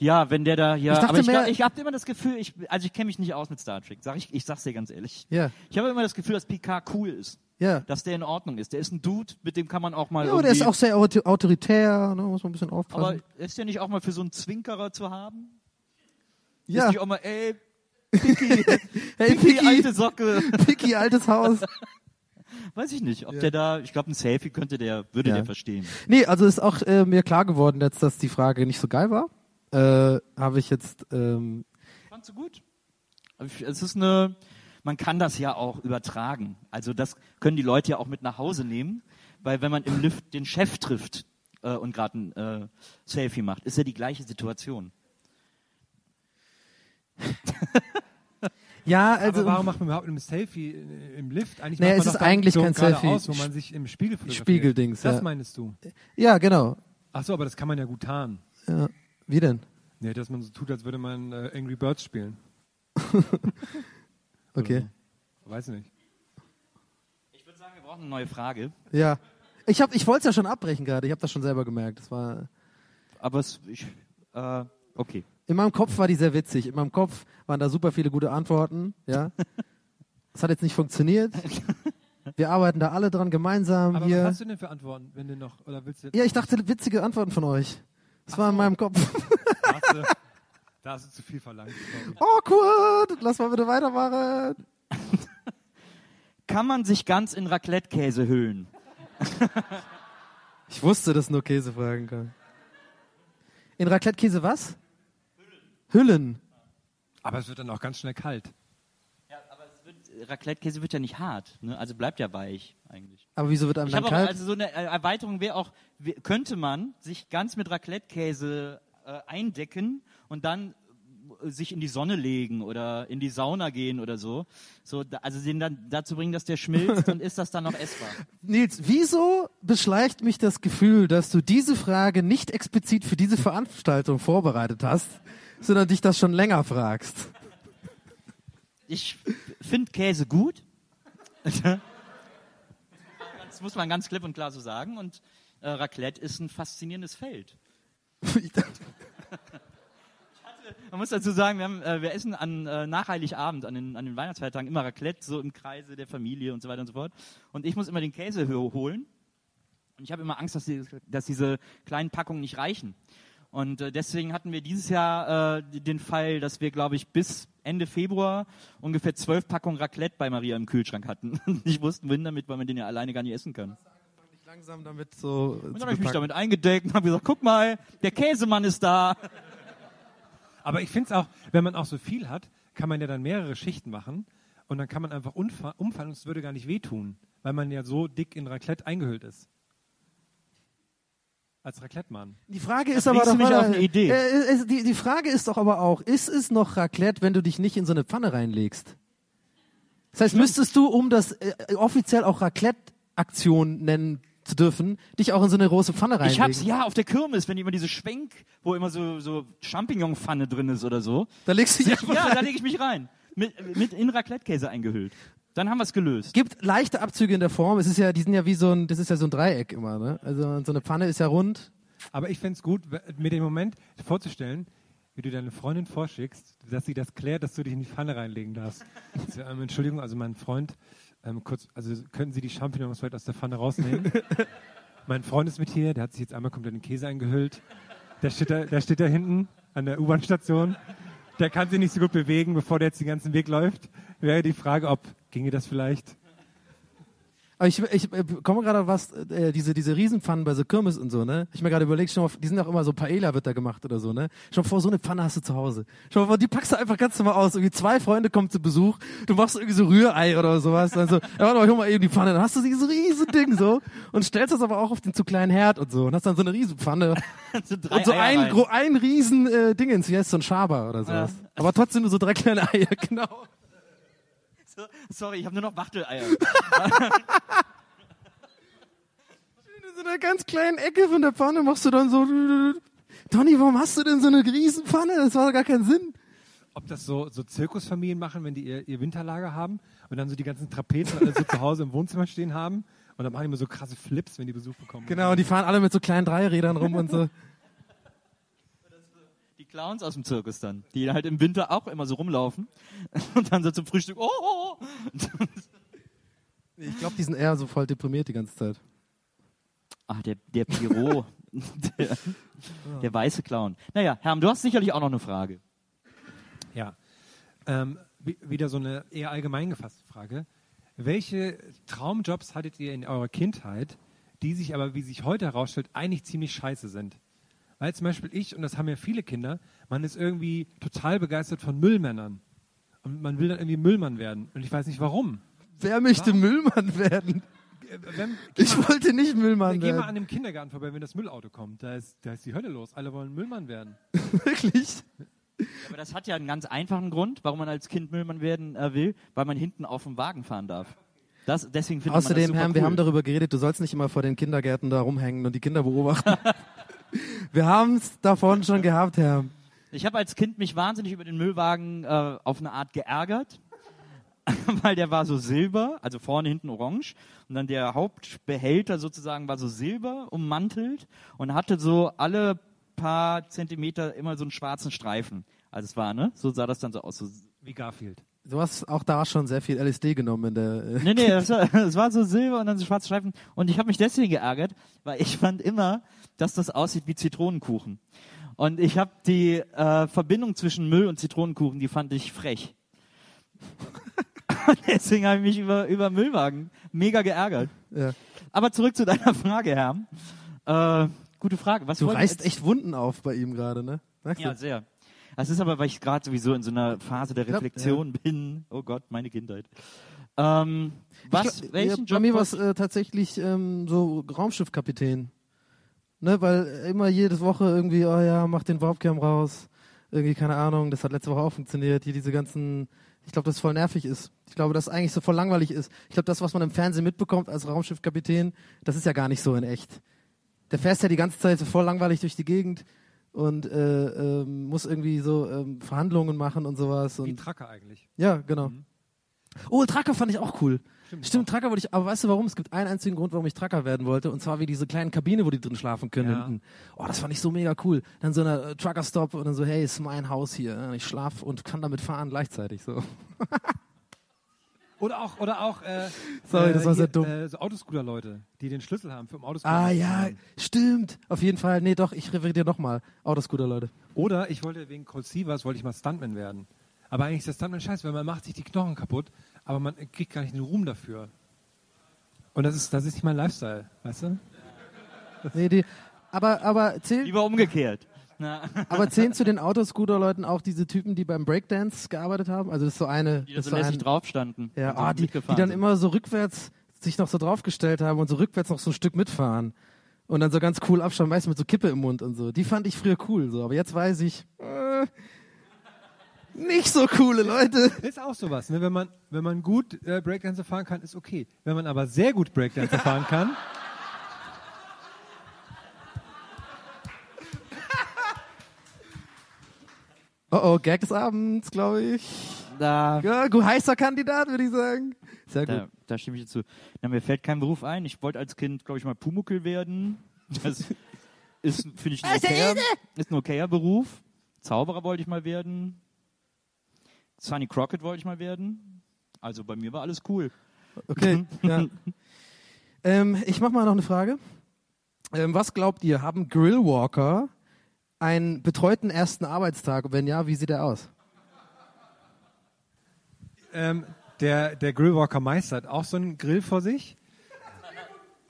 Ja, wenn der da, ja, Ich dachte aber ich, mehr- ich habe immer das Gefühl, ich, also ich kenne mich nicht aus mit Star Trek, sag ich, ich sag's dir ganz ehrlich. Ja, Ich habe immer das Gefühl, dass Picard cool ist, ja. dass der in Ordnung ist. Der ist ein Dude, mit dem kann man auch mal Ja, aber der ist auch sehr auto- autoritär, ne? muss man ein bisschen aber aufpassen. ist der nicht auch mal für so einen Zwinkerer zu haben? ja, Ist nicht auch mal, ey, Picky, hey, Picky, Picky, alte Socke. Picky, altes Haus. Weiß ich nicht, ob der da, ich glaube, ein Selfie könnte der, würde Ja. der verstehen. Nee, also ist auch äh, mir klar geworden jetzt, dass die Frage nicht so geil war. Äh, Habe ich jetzt, ähm, Fandst du gut? Es ist eine, man kann das ja auch übertragen. Also das können die Leute ja auch mit nach Hause nehmen, weil wenn man im Lift den Chef trifft äh, und gerade ein äh, Selfie macht, ist ja die gleiche Situation. ja, also, aber warum macht man überhaupt ein Selfie äh, im Lift? Eigentlich Naja, macht man es ist eigentlich so kein Selfie. wo man sich im Spiegel fotografiert. Spiegeldings, Das ja. meinst du? ja, genau. Ach so, aber das kann man ja gut tarnen. Ja. Wie denn? Nee, dass man so tut, als würde man äh, Angry Birds spielen. Okay. Weiß nicht. Ich würde sagen, wir brauchen eine neue Frage. Ja. Ich hab, ich wollte es ja schon abbrechen gerade. Ich habe das schon selber gemerkt. Das war Aber es, ich, äh, okay. in meinem Kopf war die sehr witzig. In meinem Kopf waren da super viele gute Antworten. Ja. Das hat jetzt nicht funktioniert. Wir arbeiten da alle dran gemeinsam Aber hier. was hast du denn für Antworten, wenn du noch, oder willst du? Ja, ich dachte witzige Antworten von euch. Das war in meinem Kopf. Da hast du, da hast du zu viel verlangt. Awkward. Lass mal bitte weitermachen. Kann man sich ganz in Raclette-Käse hüllen? Ich wusste, dass nur Käse fragen kann. In Raclette-Käse was? Hüllen. Aber es wird dann auch ganz schnell kalt. Ja, aber es wird, Raclette-Käse wird ja nicht hart, ne? also bleibt ja weich eigentlich. Aber wieso wird einem Ich dann auch, kalt? also so eine Erweiterung wäre auch, könnte man sich ganz mit Raclette-Käse äh, eindecken und dann äh, sich in die Sonne legen oder in die Sauna gehen oder so. so also den dann dazu bringen, dass der schmilzt und ist das dann noch essbar. Nils, wieso beschleicht mich das Gefühl, dass du diese Frage nicht explizit für diese Veranstaltung vorbereitet hast, sondern dich das schon länger fragst? Ich finde Käse gut. das muss man ganz klipp und klar so sagen. Und äh, Raclette ist ein faszinierendes Feld. Ich dachte, Man muss dazu sagen, wir, haben, äh, wir essen an äh, nach Heiligabend, an den, an den Weihnachtsfeiertagen immer Raclette, so im Kreise der Familie und so weiter und so fort. Und ich muss immer den Käse ho- holen. Und ich habe immer Angst, dass, die, dass diese kleinen Packungen nicht reichen. Und äh, deswegen hatten wir dieses Jahr äh, den Fall, dass wir, glaube ich, bis Ende Februar ungefähr zwölf Packungen Raclette bei Maria im Kühlschrank hatten. Und nicht wussten, wohin damit, weil man den ja alleine gar nicht essen kann. langsam damit so. Und zu dann habe ich mich damit eingedeckt und habe gesagt, guck mal, der Käsemann ist da. Aber ich finde es auch, wenn man auch so viel hat, kann man ja dann mehrere Schichten machen und dann kann man einfach umfa- umfallen und es würde gar nicht wehtun, weil man ja so dick in Raclette eingehüllt ist. Als Raclette-Mann. Die Frage ist Da aber doch auf eine Idee. Äh, ist- die, die Frage ist doch aber auch, ist es noch Raclette, wenn du dich nicht in so eine Pfanne reinlegst? Das heißt, müsstest du, um das äh, offiziell auch Raclette-Aktion nennen zu dürfen, dich auch in so eine große Pfanne reinlegen? Ich hab's ja auf der Kirmes, wenn immer diese Schwenk, wo immer so, so Champignonpfanne drin ist oder so. Da legst du dich Ja, rein. da lege ich mich rein. Mit, mit in Raclette-Käse eingehüllt. Dann haben wir es gelöst. gibt leichte Abzüge in der Form. Es ist ja, die sind ja wie so ein, das ist ja so ein Dreieck immer, ne? Also so eine Pfanne ist ja rund. Aber ich fände es gut, mir den Moment vorzustellen, wie du deine Freundin vorschickst, dass sie das klärt, dass du dich in die Pfanne reinlegen darfst. Wär, ähm, Entschuldigung, also mein Freund, ähm, kurz, also könnten Sie die Champignons vielleicht aus der Pfanne rausnehmen? mein Freund ist mit hier, der hat sich jetzt einmal komplett in Käse eingehüllt. Der steht da, der steht da hinten an der U-Bahn-Station. Der kann sich nicht so gut bewegen, bevor der jetzt den ganzen Weg läuft. Wäre die Frage, ob ginge das vielleicht? Aber ich, ich äh, komme gerade auf was, äh, diese, diese Riesenpfannen bei so Kirmes und so, ne? Ich mir gerade überlegt, schon mal, die sind auch immer so Paella wird da gemacht oder so, ne? Schon mal vor, so eine Pfanne hast du zu Hause. Schon mal vor, die packst du einfach ganz normal aus. Irgendwie zwei Freunde kommen zu Besuch, du machst irgendwie so Rührei oder sowas. Dann so, ja, warte mal, ich hol mal eben die Pfanne. Dann hast du dieses riesen Ding so und stellst das aber auch auf den zu kleinen Herd und so. Und hast dann so eine Riesenpfanne. So drei Und so Eier ein, ein riesen äh, heißt so ein Schaber oder sowas. Ja. Aber trotzdem nur so drei kleine Eier, genau. So, Sorry, ich habe nur noch Wachteleier. In so einer ganz kleinen Ecke von der Pfanne machst du dann so. Donny, warum hast du denn so eine Riesenpfanne? Das macht doch gar keinen Sinn. Ob das so, so Zirkusfamilien machen, wenn die ihr, ihr Winterlager haben und dann so die ganzen Trapeten alle so zu Hause im Wohnzimmer stehen haben und dann machen die immer so krasse Flips, wenn die Besuch bekommen. Genau, und die fahren alle mit so kleinen Dreirädern rum und so. Clowns aus dem Zirkus dann, die halt im Winter auch immer so rumlaufen und dann so zum Frühstück, oh, oh, oh. Ich glaube, die sind eher so voll deprimiert die ganze Zeit. Ach, der, der Pierrot, der, der weiße Clown. Naja, Herm, du hast sicherlich auch noch eine Frage. Ja. Ähm, wie- wieder so eine eher allgemein gefasste Frage. Welche Traumjobs hattet ihr in eurer Kindheit, die sich aber, wie sich heute herausstellt, eigentlich ziemlich scheiße sind? Weil zum Beispiel ich, und das haben ja viele Kinder, man ist irgendwie total begeistert von Müllmännern. Und man will dann irgendwie Müllmann werden. Und ich weiß nicht warum. Wer möchte Müllmann werden? Äh, Wenn, geh, Ich wollte nicht Müllmann geh mal werden. an dem Kindergarten vorbei, wenn das Müllauto kommt. Da ist, da ist die Hölle los. Alle wollen Müllmann werden. Wirklich? Aber das hat ja einen ganz einfachen Grund, warum man als Kind Müllmann werden äh, will, weil man hinten auf dem Wagen fahren darf. Das, deswegen findet man das Außerdem, super Herr, cool. wir haben darüber geredet, du sollst nicht immer vor den Kindergärten da rumhängen und die Kinder beobachten. wir haben es davon schon gehabt, Herr. Ich habe als Kind mich wahnsinnig über den Müllwagen äh, auf eine Art geärgert, weil der war so silber, also vorne hinten orange und dann der Hauptbehälter sozusagen war so silber ummantelt und hatte so alle paar Zentimeter immer so einen schwarzen Streifen. Also es war, ne? So sah das dann so aus. So, Wie Garfield. Du hast auch da schon sehr viel LSD genommen in der. Äh nee, nee, das war, das war so silber und dann so schwarze Streifen. Und ich habe mich deswegen geärgert, weil ich fand immer, dass das aussieht wie Zitronenkuchen. Und ich habe die äh, Verbindung zwischen Müll und Zitronenkuchen, die fand ich frech. Und deswegen habe ich mich über, über Müllwagen mega geärgert. ja. Aber zurück zu deiner Frage, Herr. Äh, gute Frage. Was Du reißt echt Wunden auf bei ihm gerade, ne? Merkst Ja, du? sehr. Das ist aber, weil ich gerade sowieso in so einer Phase der Reflexion bin. Oh Gott, meine Kindheit. Ähm, was, Ich welchen ja, Job Bei mir war es äh, tatsächlich ähm, so Raumschiffkapitän. Ne, weil immer jede Woche irgendwie, oh ja, mach den Warpcam raus. Irgendwie, keine Ahnung, das hat letzte Woche auch funktioniert. Hier diese ganzen, ich glaube, dass es voll nervig ist. Ich glaube, dass es eigentlich so voll langweilig ist. Ich glaube, das, was man im Fernsehen mitbekommt als Raumschiffkapitän, das ist ja gar nicht so in echt. Der fährst ja die ganze Zeit so voll langweilig durch die Gegend und äh, ähm, muss irgendwie so ähm, Verhandlungen machen und sowas. Wie ein Und, Tracker eigentlich. ja, genau. Oh, Tracker fand ich auch cool. Stimmt. Stimmt, Tracker wollte ich, aber weißt du warum? Es gibt einen einzigen Grund, warum ich Tracker werden wollte, und zwar wie diese kleinen Kabine, wo die drin schlafen können Ja. hinten. Oh, das fand ich so mega cool. Dann so eine äh, Trucker-Stop und dann so, hey, ist mein Haus hier. Ich schlaf und kann damit fahren gleichzeitig so. Oder auch, oder auch äh, Sorry, äh, das war sehr hier, dumm. Äh, so Autoscooter-Leute, die den Schlüssel haben für um Autoscooter. Ah ja, stimmt. Auf jeden Fall. Nee, doch, ich referiere nochmal. Autoscooter, Leute. Oder ich wollte wegen Cold Seavers wollte ich mal Stuntman werden. Aber eigentlich ist der Stuntman scheiße, weil man macht sich die Knochen kaputt, aber man kriegt gar nicht den Ruhm dafür. Und das ist, das ist nicht mein Lifestyle, weißt du? Nee, die, aber, aber zählt, Lieber umgekehrt. Na, aber zählen zu den Autoscooter-Leuten auch diese Typen, die beim Breakdance gearbeitet haben? Also das ist so eine. die da so ist so lässig ein, drauf standen. Ja, ah, die, die dann sind. immer so rückwärts sich noch so draufgestellt haben und so rückwärts noch so ein Stück mitfahren. Und dann so ganz cool abschauen, meist mit so Kippe im Mund und so. Die fand ich früher cool, so. Aber jetzt weiß ich, äh, nicht so coole Leute. Ist auch sowas, ne? Wenn man, wenn man gut äh, Breakdancer fahren kann, ist okay. Wenn man aber sehr gut Breakdancer fahren kann, Oh oh, Gag des Abends, glaube ich. Da, Ja, gut, heißer Kandidat, würde ich sagen. Sehr gut. da, da stimme ich dir zu. Na, mir fällt kein Beruf ein. Ich wollte als Kind, glaube ich, mal Pumuckel werden. Das ist, finde ich, ein okayer, ist ein okayer Beruf. Zauberer wollte ich mal werden. Sonny Crockett wollte ich mal werden. Also bei mir war alles cool. Okay, ja. ähm, ich mache mal noch eine Frage. Ähm, was glaubt ihr, haben Grillwalker einen betreuten ersten Arbeitstag? Wenn ja, wie sieht er aus? ähm, der, der Grillwalker Meister hat auch so einen Grill vor sich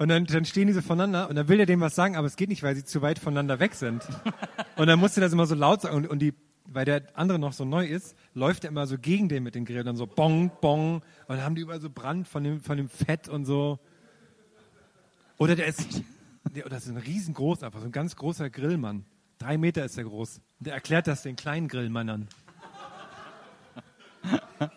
Und dann, dann stehen die so voneinander und dann will er dem was sagen, aber es geht nicht, weil sie zu weit voneinander weg sind. Und dann musste das immer so laut sagen und, und die, weil der andere noch so neu ist, läuft er immer so gegen den mit den Grill, dann so bong, bong und dann haben die überall so Brand von dem, von dem Fett und so. Oder der ist, der, das ist ein riesengroß, einfach so ein ganz großer Grillmann. Drei Meter ist der groß. Und der erklärt das den kleinen Grillmannern.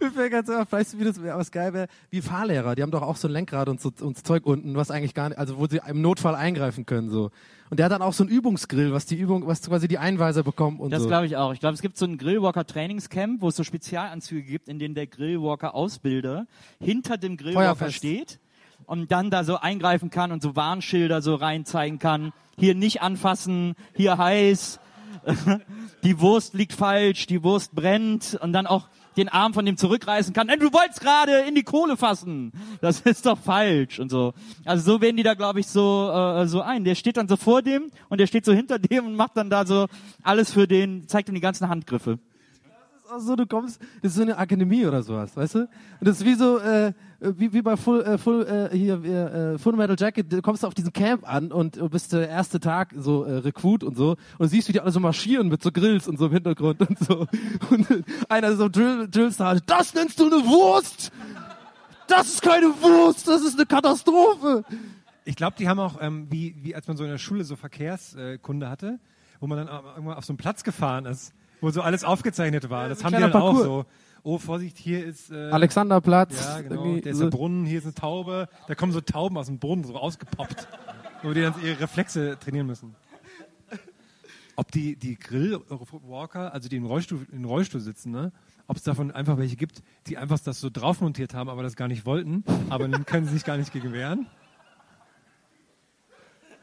Mir fällt ganz auf, weißt du, wie das wäre, was geil wäre? Wie Fahrlehrer, die haben doch auch so ein Lenkrad und so und so Zeug unten, was eigentlich gar nicht, also wo sie im Notfall eingreifen können, so. Und der hat dann auch so einen Übungsgrill, was die Übung, was quasi die Einweiser bekommen und Das so. glaube ich auch. Ich glaube, es gibt so ein Grillwalker Trainingscamp, wo es so Spezialanzüge gibt, in denen der Grillwalker Ausbilder hinter dem Grillwalker Feuerfest. steht und dann da so eingreifen kann und so Warnschilder so reinzeigen kann. Hier nicht anfassen, hier heiß, die Wurst liegt falsch, die Wurst brennt und dann auch den Arm von dem zurückreißen kann. Du wolltest gerade in die Kohle fassen. Das ist doch falsch und so. Also so werden die da, glaube ich, so äh, so ein. Der steht dann so vor dem und der steht so hinter dem und macht dann da so alles für den, zeigt ihm die ganzen Handgriffe. Auch so, du kommst, das ist so eine Akademie oder sowas, weißt du? Und das ist wie so, äh, wie, wie bei Full, äh, Full, äh, hier, äh, Full Metal Jacket, du kommst auf diesen Camp an und bist der erste Tag so äh, Rekrut und so und siehst, wie die alle so marschieren mit so Grills und so im Hintergrund und so. Und einer so Drill, Drillstar, das nennst du eine Wurst! Das ist keine Wurst, das ist eine Katastrophe! Ich glaube, die haben auch, ähm, wie, wie als man so in der Schule so Verkehrskunde hatte, wo man dann irgendwann auf so einen Platz gefahren ist, wo so alles aufgezeichnet war. Das ein haben die dann auch so. Oh, Vorsicht, hier ist äh, Alexanderplatz. Ja, genau. Der ist so. der Brunnen, hier ist eine Taube. Da kommen so Tauben aus dem Boden so rausgepoppt, wo die dann ihre Reflexe trainieren müssen. Ob die, die Grillwalker, also die im Rollstuhl, im Rollstuhl sitzen, ne? ob es davon einfach welche gibt, die einfach das so drauf montiert haben, aber das gar nicht wollten, aber dann können sie sich gar nicht gegen wehren.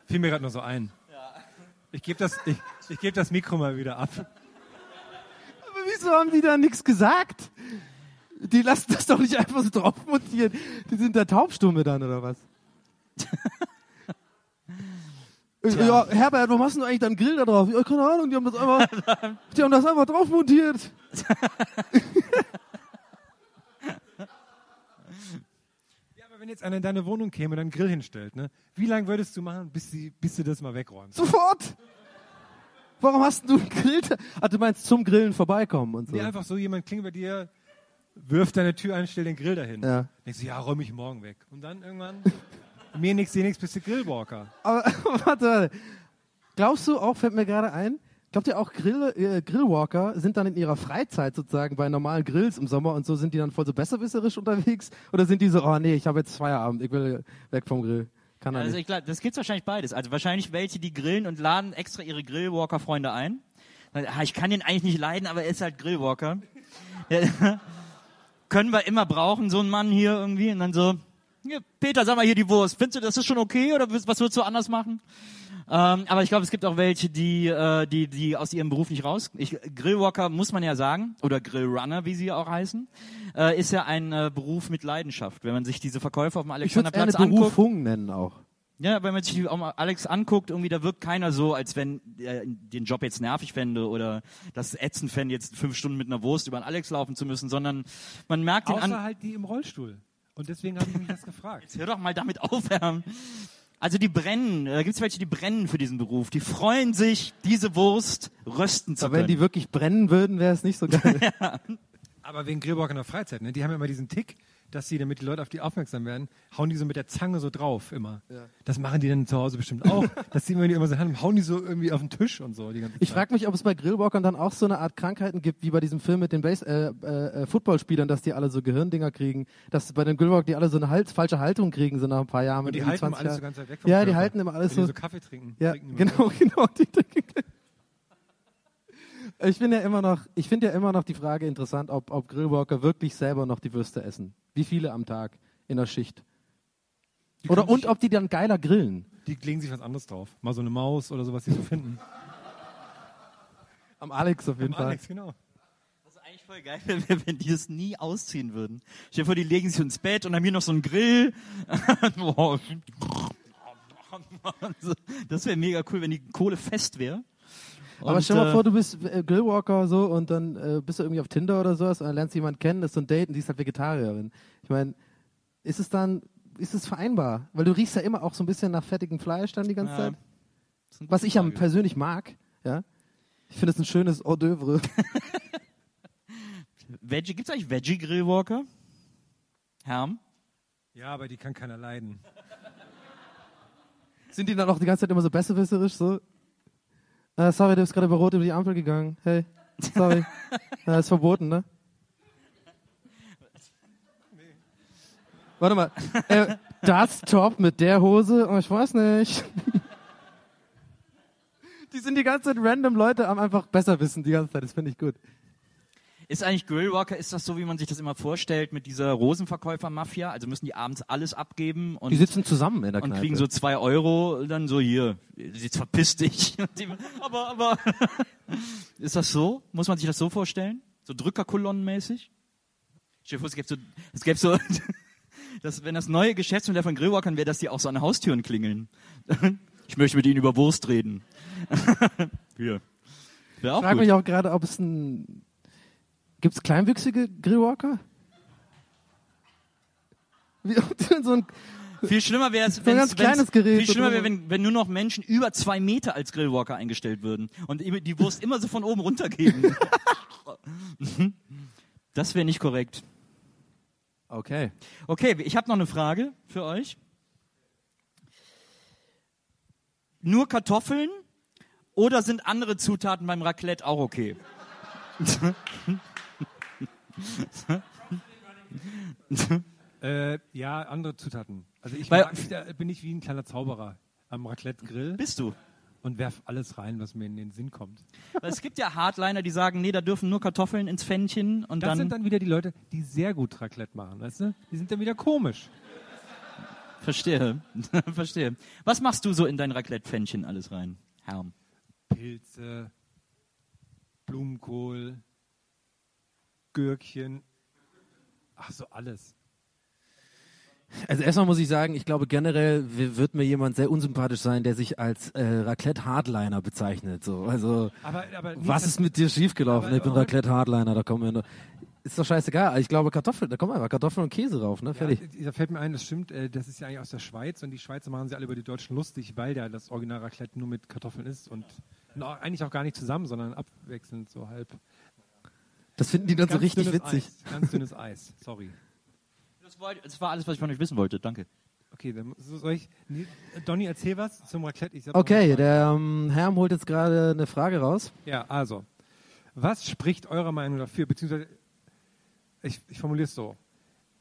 Fiel mir gerade nur so ein. Ich gebe das, ich, ich geb das Mikro mal wieder ab. Wieso haben die da nichts gesagt? Die lassen das doch nicht einfach so drauf montieren. Die sind da taubstumme dann, oder was? ja, Herbert, warum hast du eigentlich deinen Grill da drauf? Ja, keine Ahnung, die haben das einfach, die haben das einfach drauf montiert. Ja, aber wenn jetzt einer in deine Wohnung käme und einen Grill hinstellt, ne? wie lange würdest du machen, bis, sie, bis du das mal wegräumst? Sofort! Warum hast du einen Grill? da- Ah, du meinst zum Grillen vorbeikommen und so. Nee, einfach so, jemand klingt bei dir, wirft deine Tür ein, stell den Grill dahin. Ja. Denkst du, ja, räum ich morgen weg. Und dann irgendwann, mir nix, dir nix, bist du Grillwalker. Aber warte, warte. Glaubst du auch, fällt mir gerade ein, glaubt ihr auch Grill, äh, Grillwalker sind dann in ihrer Freizeit sozusagen bei normalen Grills im Sommer und so sind die dann voll so besserwisserisch unterwegs? Oder sind die so, oh nee, ich habe jetzt Feierabend, ich will weg vom Grill? Kann er Also nicht. ich glaub, das gibt's wahrscheinlich beides. Also wahrscheinlich welche, die grillen und laden extra ihre Grillwalker-Freunde ein. Ah, Ich kann den eigentlich nicht leiden, aber er ist halt Grillwalker. Ja, können wir immer brauchen, so einen Mann hier irgendwie. Und dann so, Peter, sag mal hier die Wurst. Findest du, das ist schon okay oder was würdest du anders machen? Ähm, aber ich glaube, es gibt auch welche, die, äh, die, die aus ihrem Beruf nicht raus. Ich, Grillwalker muss man ja sagen, oder Grillrunner, wie sie auch heißen, äh, ist ja ein äh, Beruf mit Leidenschaft. Wenn man sich diese Verkäufer auf dem Ich es eher eine Alexanderplatz anguckt. Berufung nennen auch. Ja, wenn man sich die auch mal Alex anguckt, irgendwie da wirkt keiner so, als wenn er den Job jetzt nervig fände oder das ätzend fände, jetzt fünf Stunden mit einer Wurst über den Alex laufen zu müssen, sondern man merkt den Außer an. halt die im Rollstuhl. Und deswegen habe ich mich das gefragt. Hör doch mal damit aufwärmen. Also die brennen, da gibt's welche, die brennen für diesen Beruf. Die freuen sich, diese Wurst rösten zu Aber wenn können. die wirklich brennen würden, wäre es nicht so geil. Aber wegen Grillwalker in der Freizeit, ne? die haben ja immer diesen Tick, dass sie, damit die Leute auf die aufmerksam werden, hauen die so mit der Zange so drauf immer. Das machen die dann zu Hause bestimmt auch. dass sie immer, die immer so haben, hauen die so irgendwie auf den Tisch und so die ganze Ich frage mich, ob es bei Grillwalkern dann auch so eine Art Krankheiten gibt, wie bei diesem Film mit den Base äh, äh, äh, Footballspielern, dass die alle so Gehirndinger kriegen, dass bei den Grillwalkern die alle so eine Hals falsche Haltung kriegen, so nach ein paar Jahren. und mit die halten immer 20 alles so ganz weit weg vom Ja, die Körper. halten immer alles Wenn die so. so Kaffee trinken. Ja, trinken genau, genau. Die, ich finde ja immer noch, ich finde ja immer noch die Frage interessant, ob, ob Grillwalker wirklich selber noch die Würste essen. Wie viele am Tag in der Schicht? Die Oder und ob die dann geiler grillen. Die legen sich was anderes drauf. Mal so eine Maus oder sowas, die sie so finden. Am Alex auf jeden Fall. Alex, genau. Das ist eigentlich voll geil, wenn, wenn die das nie ausziehen würden. Stell dir vor, die legen sich ins Bett und haben hier noch so einen Grill. Boah. das wäre mega cool, wenn die Kohle fest wäre. Aber Und, stell mal äh, vor, du bist äh, Grillwalker so und dann äh, bist du irgendwie auf Tinder oder sowas und dann lernst du jemanden kennen, ist so ein Date und die ist halt Vegetarierin. Ich meine, ist es dann, ist es vereinbar? Weil du riechst ja immer auch so ein bisschen nach fettigem Fleisch dann die ganze Ja. Zeit. Das Was ich ja Frage. persönlich mag, ja. Ich finde es ein schönes Hors d'oeuvre. Veggie, gibt's eigentlich Veggie Grillwalker? Herm? Ja, aber die kann keiner leiden. Sind die dann auch die ganze Zeit immer so besserwisserisch so? Äh, sorry, du bist gerade über Rot über die Ampel gegangen. Hey, sorry. ja, ist verboten, ne? Warte mal. Äh, das Top mit der Hose? Oh, ich weiß nicht. Die sind die ganze Zeit random Leute am einfach besser wissen die ganze Zeit. Das finde ich gut. Ist eigentlich Grillwalker, ist das so, wie man sich das immer vorstellt mit dieser Rosenverkäufer-Mafia? Also müssen die abends alles abgeben und, Die sitzen zusammen in der und Kneipe. kriegen so zwei Euro, dann so hier, jetzt verpiss dich. Und aber, aber, ist das so? Muss man sich das so vorstellen? So Drückerkolonnenmäßig? Stell dir vor, es gäbe so, es gäbe so, dass, wenn das neue Geschäftsmodell von Grillwalkern wäre, dass die auch so an Haustüren klingeln. Ich möchte mit Ihnen über Wurst reden. Hier. Wäre ich auch frage mich auch gerade, ob es ein. Gibt es kleinwüchsige Grillwalker? Wie so ein Viel schlimmer wäre es, wenn Viel schlimmer wäre, wenn, wenn nur noch Menschen über zwei Meter als Grillwalker eingestellt würden und die Wurst immer so von oben runtergeben. das wäre nicht korrekt. Okay. Okay, ich habe noch eine Frage für euch. Nur Kartoffeln oder sind andere Zutaten beim Raclette auch okay? Äh, ja, andere Zutaten. Also ich, Weil- mag, ich da bin ich wie ein kleiner Zauberer am Raclette-Grill Bist du? und werf alles rein, was mir in den Sinn kommt. Weil es gibt ja Hardliner, die sagen, nee, da dürfen nur Kartoffeln ins Pfännchen und Das dann, sind dann wieder die Leute, die sehr gut Raclette machen, weißt du? Die sind dann wieder komisch. Verstehe. Verstehe. Was machst du so in dein Raclette-Pfännchen alles rein, Herm? Pilze, Blumenkohl, Gürkchen, ach so alles. Also erstmal muss ich sagen, ich glaube generell wird mir jemand sehr unsympathisch sein, der sich als äh, Raclette-Hardliner bezeichnet. So. Also Aber, aber nee, was ist mit dir schiefgelaufen? Ich bin aber- Raclette-Hardliner, da kommen wir nur. Ist doch scheißegal. Ich glaube Kartoffeln, da kommen einfach Kartoffeln und Käse rauf, ne? Ja, Fertig. da fällt mir ein, das stimmt, äh, das ist ja eigentlich aus der Schweiz und die Schweizer machen sich alle über die Deutschen lustig, weil ja das Original Raclette nur mit Kartoffeln ist und eigentlich auch gar nicht zusammen, sondern abwechselnd so halb. Das finden die dann so richtig witzig. Eis, ganz dünnes Eis, sorry. Das war, das war alles, was ich von euch wissen wollte. Danke. Okay, dann so- soll ich. Nee, Donny, erzähl was zum Raclette. Okay, der ähm, Herm holt jetzt gerade eine Frage raus. Ja, also. Was spricht eurer Meinung dafür? Beziehungsweise, ich, ich formuliere es so.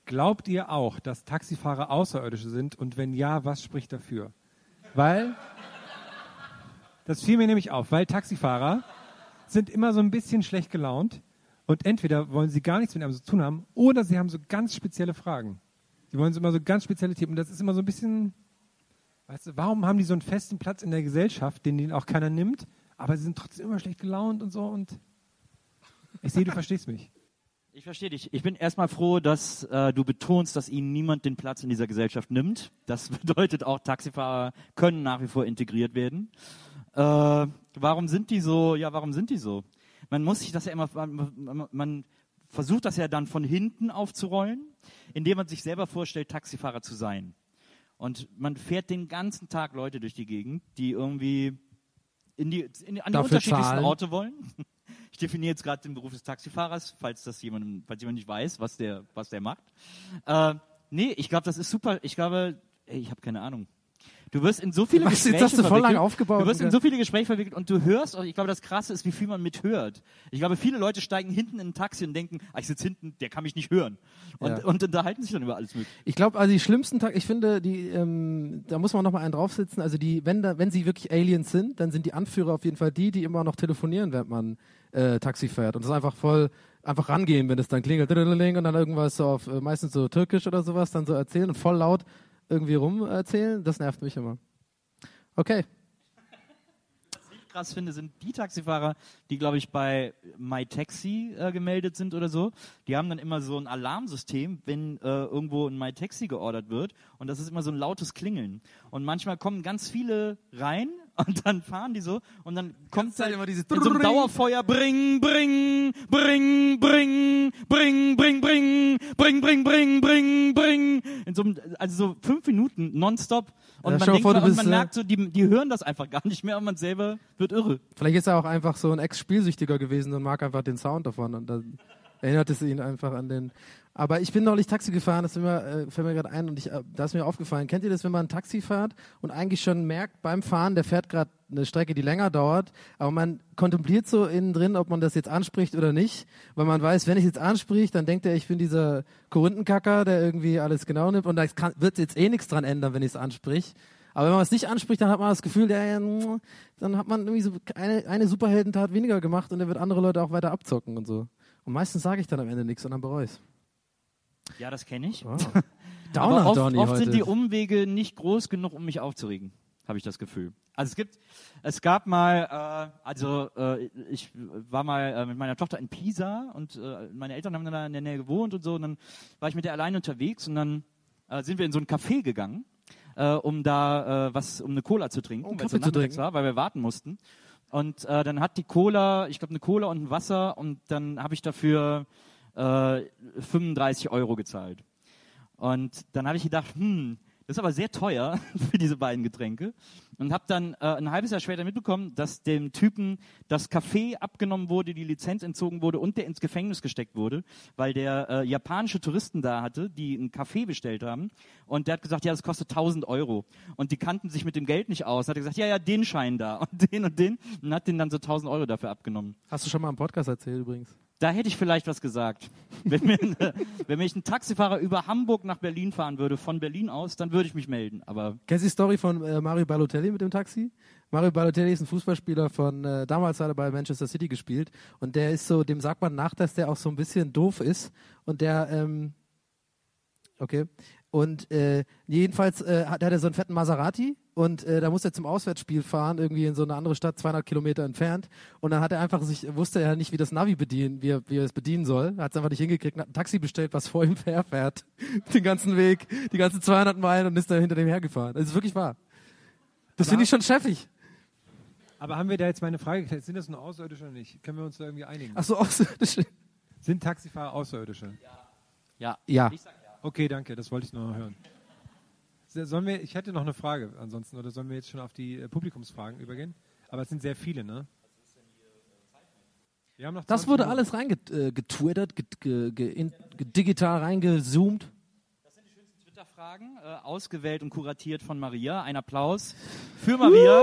Glaubt ihr auch, dass Taxifahrer Außerirdische sind? Und wenn ja, was spricht dafür? Weil, das fiel mir nämlich auf, weil Taxifahrer sind immer so ein bisschen schlecht gelaunt und entweder wollen sie gar nichts mit einem zu tun haben oder sie haben so ganz spezielle Fragen. Die wollen so immer so ganz spezielle Themen. Und das ist immer so ein bisschen, weißt du, warum haben die so einen festen Platz in der Gesellschaft, den den auch keiner nimmt, aber sie sind trotzdem immer schlecht gelaunt und so und ich sehe, du verstehst mich. Ich verstehe dich. Ich bin erstmal froh, dass äh, du betonst, dass ihnen niemand den Platz in dieser Gesellschaft nimmt. Das bedeutet auch, Taxifahrer können nach wie vor integriert werden. Äh, warum sind die so? Ja, warum sind die so? Man muss sich das ja immer, man, man, versucht das ja dann von hinten aufzurollen, indem man sich selber vorstellt, Taxifahrer zu sein. Und man fährt den ganzen Tag Leute durch die Gegend, die irgendwie in die, in an die Dafür unterschiedlichsten zahlen. Orte wollen. Ich definiere jetzt gerade den Beruf des Taxifahrers, falls das jemandem, falls jemand nicht weiß, was der, was der macht. Äh, nee, ich glaube, das ist super. Ich glaube, ey, ich habe keine Ahnung. Du wirst in so viele Was, jetzt Gespräche hast du voll lang verwickelt. aufgebaut Du wirst in und- so viele Gespräche verwickelt und du hörst, und ich glaube, das Krasse ist, wie viel man mithört. Ich glaube, viele Leute steigen hinten in ein Taxi und denken, ah, ich sitze hinten, der kann mich nicht hören. Und, Ja. und unterhalten sich dann über alles mögliche. Ich glaube, also die schlimmsten Tag, ich finde, die, ähm, da muss man noch mal einen draufsitzen. Also die, wenn da, wenn sie wirklich Aliens sind, dann sind die Anführer auf jeden Fall die, die immer noch telefonieren, während man äh, Taxi fährt. Und das ist einfach voll, einfach rangehen, wenn es dann klingelt, und dann irgendwas so auf, äh, meistens so türkisch oder sowas, dann so erzählen und voll laut irgendwie rum erzählen. Das nervt mich immer. Okay. krass finde, sind die Taxifahrer, die, glaube ich, bei MyTaxi äh, gemeldet sind oder so. Die haben dann immer so ein Alarmsystem, wenn äh, irgendwo ein MyTaxi geordert wird. Und das ist immer so ein lautes Klingeln. Und manchmal kommen ganz viele rein Und dann fahren die so und dann kommt halt immer diese in so einem Dauerfeuer bring, bring, bring, bring, bring, bring, bring, bring, bring, bring, bring, bring. In so einem, also so fünf Minuten nonstop. Und Ja, man, denkt, vor, und man äh, merkt so, die, die hören das einfach gar nicht mehr und man selber wird irre. Vielleicht ist er auch einfach so ein Ex-Spielsüchtiger gewesen und mag einfach den Sound davon und dann erinnert es ihn einfach an den. Aber ich bin neulich Taxi gefahren, das ist mir, äh, fällt mir gerade ein und ich, äh, da ist mir aufgefallen. Kennt ihr das, wenn man ein Taxi fährt und eigentlich schon merkt beim Fahren, der fährt gerade eine Strecke, die länger dauert, aber man kontempliert so innen drin, ob man das jetzt anspricht oder nicht, weil man weiß, wenn ich jetzt ansprich, dann denkt er, ich bin dieser Korinthenkacker, der irgendwie alles genau nimmt und da wird jetzt eh nichts dran ändern, wenn ich es ansprich. Aber wenn man es nicht anspricht, dann hat man das Gefühl, ja, mm, dann hat man irgendwie so eine, eine Superheldentat weniger gemacht und dann wird andere Leute auch weiter abzocken und so. Und meistens sage ich dann am Ende nichts und dann bereue ich's. Ja, das kenne ich. Aber Downer, oft, Donny oft sind die Umwege nicht groß genug, um mich aufzuregen, habe ich das Gefühl. Also es gibt, es gab mal, äh, also äh, ich war mal äh, mit meiner Tochter in Pisa und äh, meine Eltern haben da in der Nähe gewohnt und so und dann war ich mit der alleine unterwegs und dann äh, sind wir in so ein Café gegangen, äh, um da was, um eine Cola zu trinken, Um weil es so Kaffee zu nachmittags trinken. war, weil wir warten mussten. Und dann hat die Cola, ich glaube eine Cola und ein Wasser und dann habe ich dafür äh, 35 Euro gezahlt. Und dann habe ich gedacht, hm, das ist aber sehr teuer für diese beiden Getränke. Und habe dann äh, ein halbes Jahr später mitbekommen, dass dem Typen das Café abgenommen wurde, die Lizenz entzogen wurde und der ins Gefängnis gesteckt wurde, weil der äh, japanische Touristen da hatte, die ein Café bestellt haben. Und der hat gesagt, ja, das kostet 1000 Euro. Und die kannten sich mit dem Geld nicht aus. Hat er gesagt, ja, ja, den Schein da und den und den. Und hat den dann so 1000 Euro dafür abgenommen. Hast du schon mal im Podcast erzählt übrigens? Da hätte ich vielleicht was gesagt. Wenn mir, wenn mich ein Taxifahrer über Hamburg nach Berlin fahren würde, von Berlin aus, dann würde ich mich melden. Aber Kennst du die Story von äh, Mario Balotelli mit dem Taxi? Mario Balotelli ist ein Fußballspieler von, äh, damals hat er bei Manchester City gespielt und der ist so, dem sagt man nach, dass der auch so ein bisschen doof ist und der, ähm, okay, und äh, jedenfalls äh, hat, hat er so einen fetten Maserati und äh, da muss er zum Auswärtsspiel fahren, irgendwie in so eine andere Stadt, 200 Kilometer entfernt und dann hat er einfach sich, wusste er nicht, wie das Navi bedienen, wie er, wie er es bedienen soll, hat es einfach nicht hingekriegt, und hat ein Taxi bestellt, was vor ihm herfährt, den ganzen Weg, die ganzen 200 Meilen und ist da hinter dem hergefahren. Das ist wirklich wahr. Das finde ich schon chefig. Aber haben wir da jetzt meine Frage geklärt? Sind das nur Außerirdische oder nicht? Können wir uns da irgendwie einigen? Ach so, außerirdische. Sind Taxifahrer Außerirdische? ja. Ja. Ich sag ja. Okay, danke, das wollte ich noch hören. Sollen wir, ich hätte noch eine Frage ansonsten, oder sollen wir jetzt schon auf die äh, Publikumsfragen übergehen? Aber es sind sehr viele, ne? Wir haben noch Das 20 wurde Minuten. alles reingetwittert, get, ge, ge, ge, digital reingezoomt. Twitter-Fragen, äh, ausgewählt und kuratiert von Maria. Ein Applaus für Maria.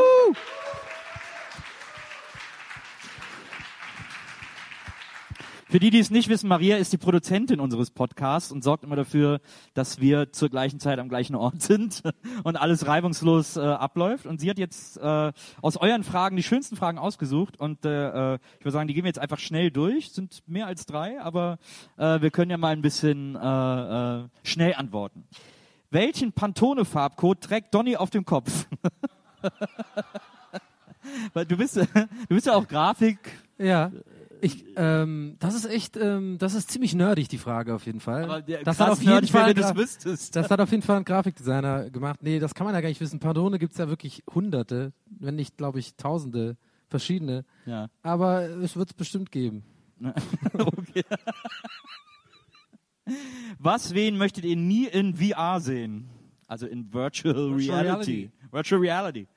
Für die, die es nicht wissen, Maria ist die Produzentin unseres Podcasts und sorgt immer dafür, dass wir zur gleichen Zeit am gleichen Ort sind und alles reibungslos äh, abläuft. Und sie hat jetzt äh, aus euren Fragen die schönsten Fragen ausgesucht und äh, äh, ich würde sagen, die gehen wir jetzt einfach schnell durch. Sind mehr als drei, aber äh, wir können ja mal ein bisschen äh, äh, schnell antworten. Welchen Pantone-Farbcode trägt Donny auf dem Kopf? Du bist, du bist ja auch Grafik. Ja. Ich, ähm, das ist echt, ähm, das ist ziemlich nerdig, die Frage auf jeden Fall. Aber der das hat auf jeden nerdig, wenn Fall du das wüsstest. Das hat auf jeden Fall ein Grafikdesigner gemacht. Nee, das kann man ja gar nicht wissen. Pardone gibt's ja wirklich hunderte, wenn nicht, glaube ich, tausende verschiedene. Ja. Aber es wird's bestimmt geben. okay. Was, wen möchtet ihr nie in VR sehen? Also in Virtual, Virtual Reality. Virtual Reality. Äh,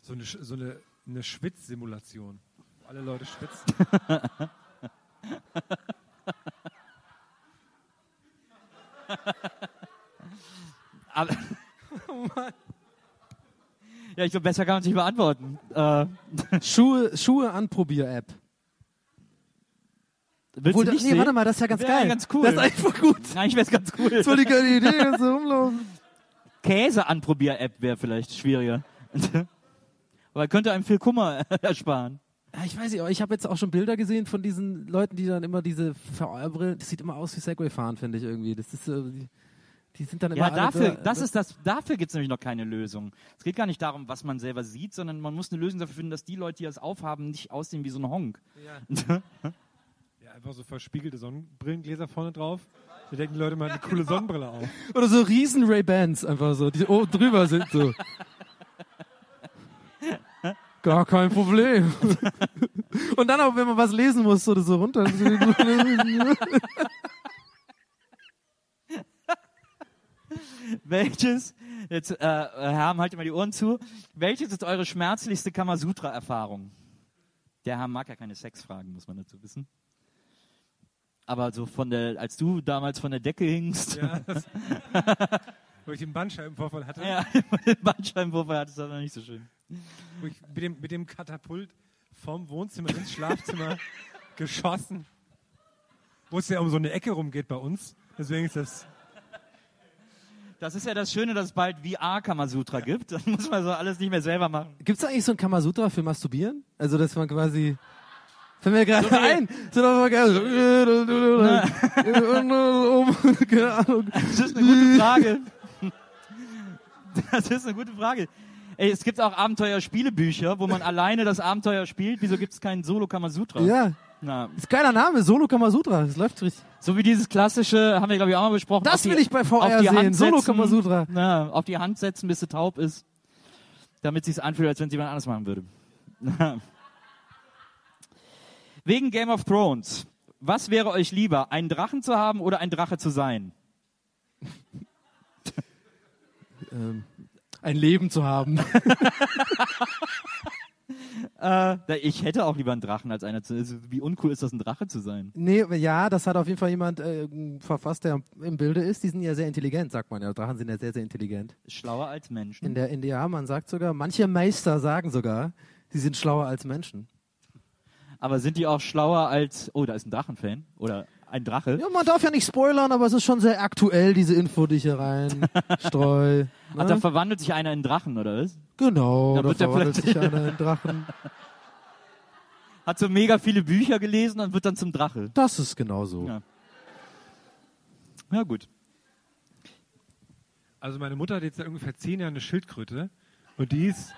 so eine, so eine, eine Schwitzsimulation. wo Alle Leute schwitzen. Aber ja, ich glaube, besser kann man es nicht beantworten. Äh, Schuhe, Schuhe anprobier-App. willst Obwohl, du nicht nee, sehen? warte mal, das ist ja ganz Wär geil. ganz cool. Das ist einfach gut. Eigentlich wäre es ganz cool. Das war die geile Idee, ganz so rumlaufen. Käse-Anprobier-App wäre vielleicht schwieriger. Aber könnte einem viel Kummer ersparen. Ja, ich weiß nicht, aber ich habe jetzt auch schon Bilder gesehen von diesen Leuten, die dann immer diese VR-Brillen, das sieht immer aus wie Segway fahren, finde ich irgendwie. Das ist so, die, die sind dann immer Ja, dafür, da- das ist das, dafür gibt es nämlich noch keine Lösung. Es geht gar nicht darum, was man selber sieht, sondern man muss eine Lösung dafür finden, dass die Leute, die das aufhaben, nicht aussehen wie so ein Honk. Ja, einfach so verspiegelte Sonnenbrillengläser vorne drauf. Da denken die Leute mal eine coole Sonnenbrille auf. Oder so riesen Ray-Bans einfach so, die oben drüber sind so. Gar kein Problem. Und dann auch, wenn man was lesen muss oder so runter. Welches, jetzt, äh, Herr, haltet mal die Ohren zu. Welches ist eure schmerzlichste Kamasutra-Erfahrung? Der Herr mag ja keine Sexfragen, muss man dazu wissen. Aber so von der, als du damals von der Decke hingst, Ja, wo ich den Bandscheibenvorfall hatte, ja, den Bandscheibenwurf hattest, das war noch nicht so schön. Wo ich mit dem, mit dem Katapult vom Wohnzimmer ins Schlafzimmer geschossen. Wo es ja um so eine Ecke rumgeht bei uns. Deswegen ist das. Das ist ja das Schöne, dass es bald VR-Kamasutra gibt. Dann muss man so alles nicht mehr selber machen. Gibt's eigentlich so ein Kamasutra für Masturbieren? Also, dass man quasi. Fällt mir gerade wie- ein. So, das. So. Das ist eine gute Frage. Das ist eine gute Frage. Ey, es gibt auch Abenteuerspielebücher, wo man alleine das Abenteuer spielt. Wieso gibt es keinen Solo-Kamasutra? Ja, Na, ist geiler Name. Solo Kamasutra. Das läuft richtig. so wie dieses klassische, haben wir glaube ich auch mal besprochen. Das auf die- will ich bei VR auf die sehen. Hand Solo Kamasutra. Na, auf die Hand setzen, bis sie taub ist. Damit sie es anfühlt, als wenn es jemand anders machen würde. Wegen Game of Thrones. Was wäre euch lieber, einen Drachen zu haben oder ein Drache zu sein? Ähm, ein Leben zu haben. Äh, ich hätte auch lieber einen Drachen als einer zu. Also, wie uncool ist das, ein Drache zu sein? Nee, ja, das hat auf jeden Fall jemand äh, verfasst, der im Bilde ist. Die sind ja sehr intelligent, sagt man ja. Drachen sind ja sehr, sehr intelligent. Schlauer als Menschen. In der NDA, man sagt sogar, manche Meister sagen sogar, sie sind schlauer als Menschen. Aber sind die auch schlauer als. Oh, da ist ein Drachenfan. Oder ein Drache. Ja, man darf ja nicht spoilern, aber es ist schon sehr aktuell, diese Info, die ich hier rein streu. Ach, da Ne? verwandelt sich einer in Drachen, oder was? Genau, Da da wird der verwandelt sich einer in Drachen. Hat so mega viele Bücher gelesen und wird dann zum Drache. Das ist genau so. Ja. Ja, gut. Also meine Mutter hat jetzt seit ungefähr zehn Jahren eine Schildkröte und die ist,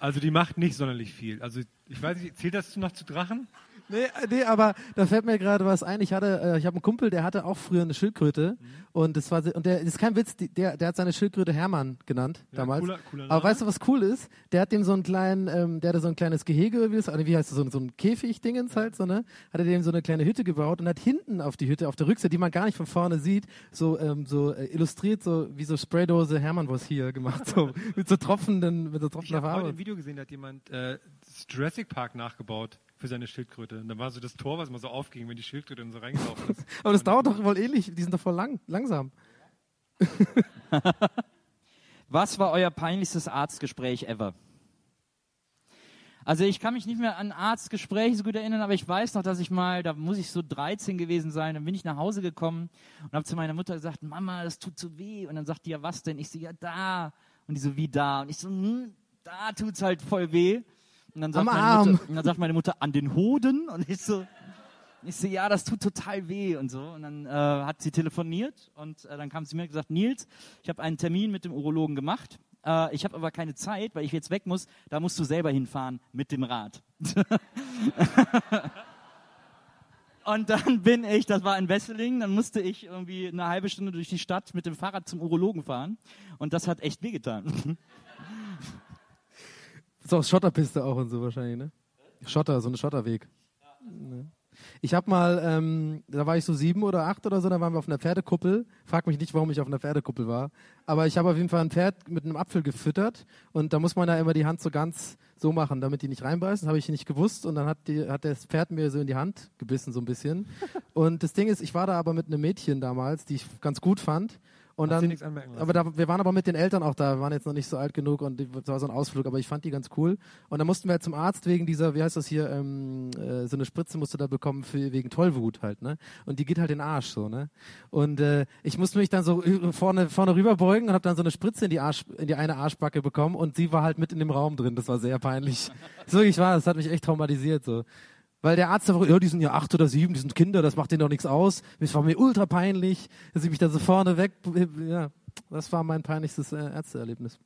also die macht nicht sonderlich viel. Also ich weiß nicht, zählt das noch zu Drachen? Nee, äh, nee, aber da fällt mir gerade was ein. Ich hatte, äh, ich habe einen Kumpel, der hatte auch früher eine Schildkröte und das war, und der das ist kein Witz, der, der hat seine Schildkröte Hermann genannt Ja, damals. cooler- cooler aber weißt du, was cool ist? Der hat dem so einen kleinen, ähm, der hatte so ein kleines Gehege, wie, das, wie heißt das, so, ein- so ein Käfig-Dingens halt so ne? Hat er dem so eine kleine Hütte gebaut und hat hinten auf die Hütte, auf der Rückseite, die man gar nicht von vorne sieht, so ähm, so äh, illustriert, so wie so Spraydose Hermann was hier gemacht, so mit so tropfenden, mit so Ich tropfender habe heute Farbe. ein Video gesehen, da hat jemand äh, das Jurassic Park nachgebaut für seine Schildkröte. Und dann war so das Tor, was immer so aufging, wenn die Schildkröte dann so reingelaufen ist. Aber das dauert doch wohl ähnlich. Die sind doch voll lang, langsam. Was war euer peinlichstes Arztgespräch ever? Also ich kann mich nicht mehr an Arztgespräche so gut erinnern, aber ich weiß noch, dass ich mal, da muss ich so 13 gewesen sein, dann bin ich nach Hause gekommen und habe zu meiner Mutter gesagt, Mama, das tut so weh. Und dann sagt die, ja was denn? Ich so, ja da. Und die so, wie da? Und ich so, hm, da tut's halt voll weh. Und dann sagt, Am meine Arm. Mutter, und dann sagt meine Mutter, an den Hoden? Und ich so, ich so, ja, das tut total weh und so. Und dann äh, hat sie telefoniert und äh, dann kam sie mir und gesagt, Nils, ich habe einen Termin mit dem Urologen gemacht. Äh, ich habe aber keine Zeit, weil ich jetzt weg muss. Da musst du selber hinfahren mit dem Rad. und dann bin ich, das war in Wesseling, dann musste ich irgendwie eine halbe Stunde durch die Stadt mit dem Fahrrad zum Urologen fahren. Und das hat echt wehgetan. Ist auch Schotterpiste auch und so wahrscheinlich, ne? Schotter, so ein Schotterweg. Ne? Ich habe mal, ähm, da war ich so sieben oder acht oder so, da waren wir auf einer Pferdekuppel. Frag mich nicht, warum ich auf einer Pferdekuppel war. Aber ich habe auf jeden Fall ein Pferd mit einem Apfel gefüttert und da muss man ja immer die Hand so ganz so machen, damit die nicht reinbeißen. Das habe ich nicht gewusst und dann hat, die, hat das Pferd mir so in die Hand gebissen, so ein bisschen. Und das Ding ist, ich war da aber mit einem Mädchen damals, die ich ganz gut fand. Und dir dann, aber da, wir waren aber mit den Eltern auch da, wir waren jetzt noch nicht so alt genug und das war so ein Ausflug, aber ich fand die ganz cool. Und dann mussten wir halt zum Arzt wegen dieser, wie heißt das hier, ähm, äh, so eine Spritze musste da bekommen für, wegen Tollwut halt, ne? Und die geht halt in den Arsch so, ne? Und äh, ich musste mich dann so vorne, vorne rüber beugen und habe dann so eine Spritze in die, Arsch, in die eine Arschbacke bekommen und sie war halt mit in dem Raum drin. Das war sehr peinlich. Ist wirklich wahr, das hat mich echt traumatisiert so. Weil der Arzt einfach, ja, die sind ja acht oder sieben, die sind Kinder, das macht denen doch nichts aus. Es war mir ultra peinlich, dass ich mich da so vorne weg, ja, das war mein peinlichstes äh, Ärzteerlebnis.